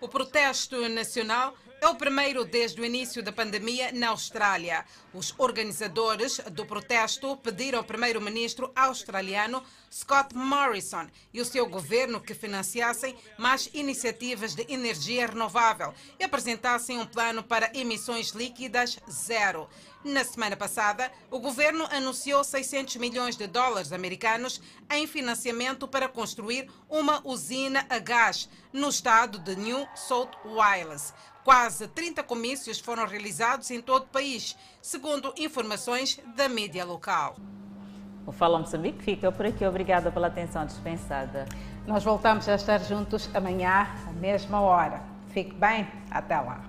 O protesto nacional é o primeiro desde o início da pandemia na Austrália. Os organizadores do protesto pediram ao primeiro-ministro australiano Scott Morrison e o seu governo que financiassem mais iniciativas de energia renovável e apresentassem um plano para emissões líquidas zero. Na semana passada, o governo anunciou 600 milhões de dólares americanos em financiamento para construir uma usina a gás no estado de New South Wales. Quase 30 comícios foram realizados em todo o país, segundo informações da mídia local. O Fala Moçambique fica por aqui. Obrigada pela atenção dispensada. Nós voltamos a estar juntos amanhã, à mesma hora. Fique bem. Até lá.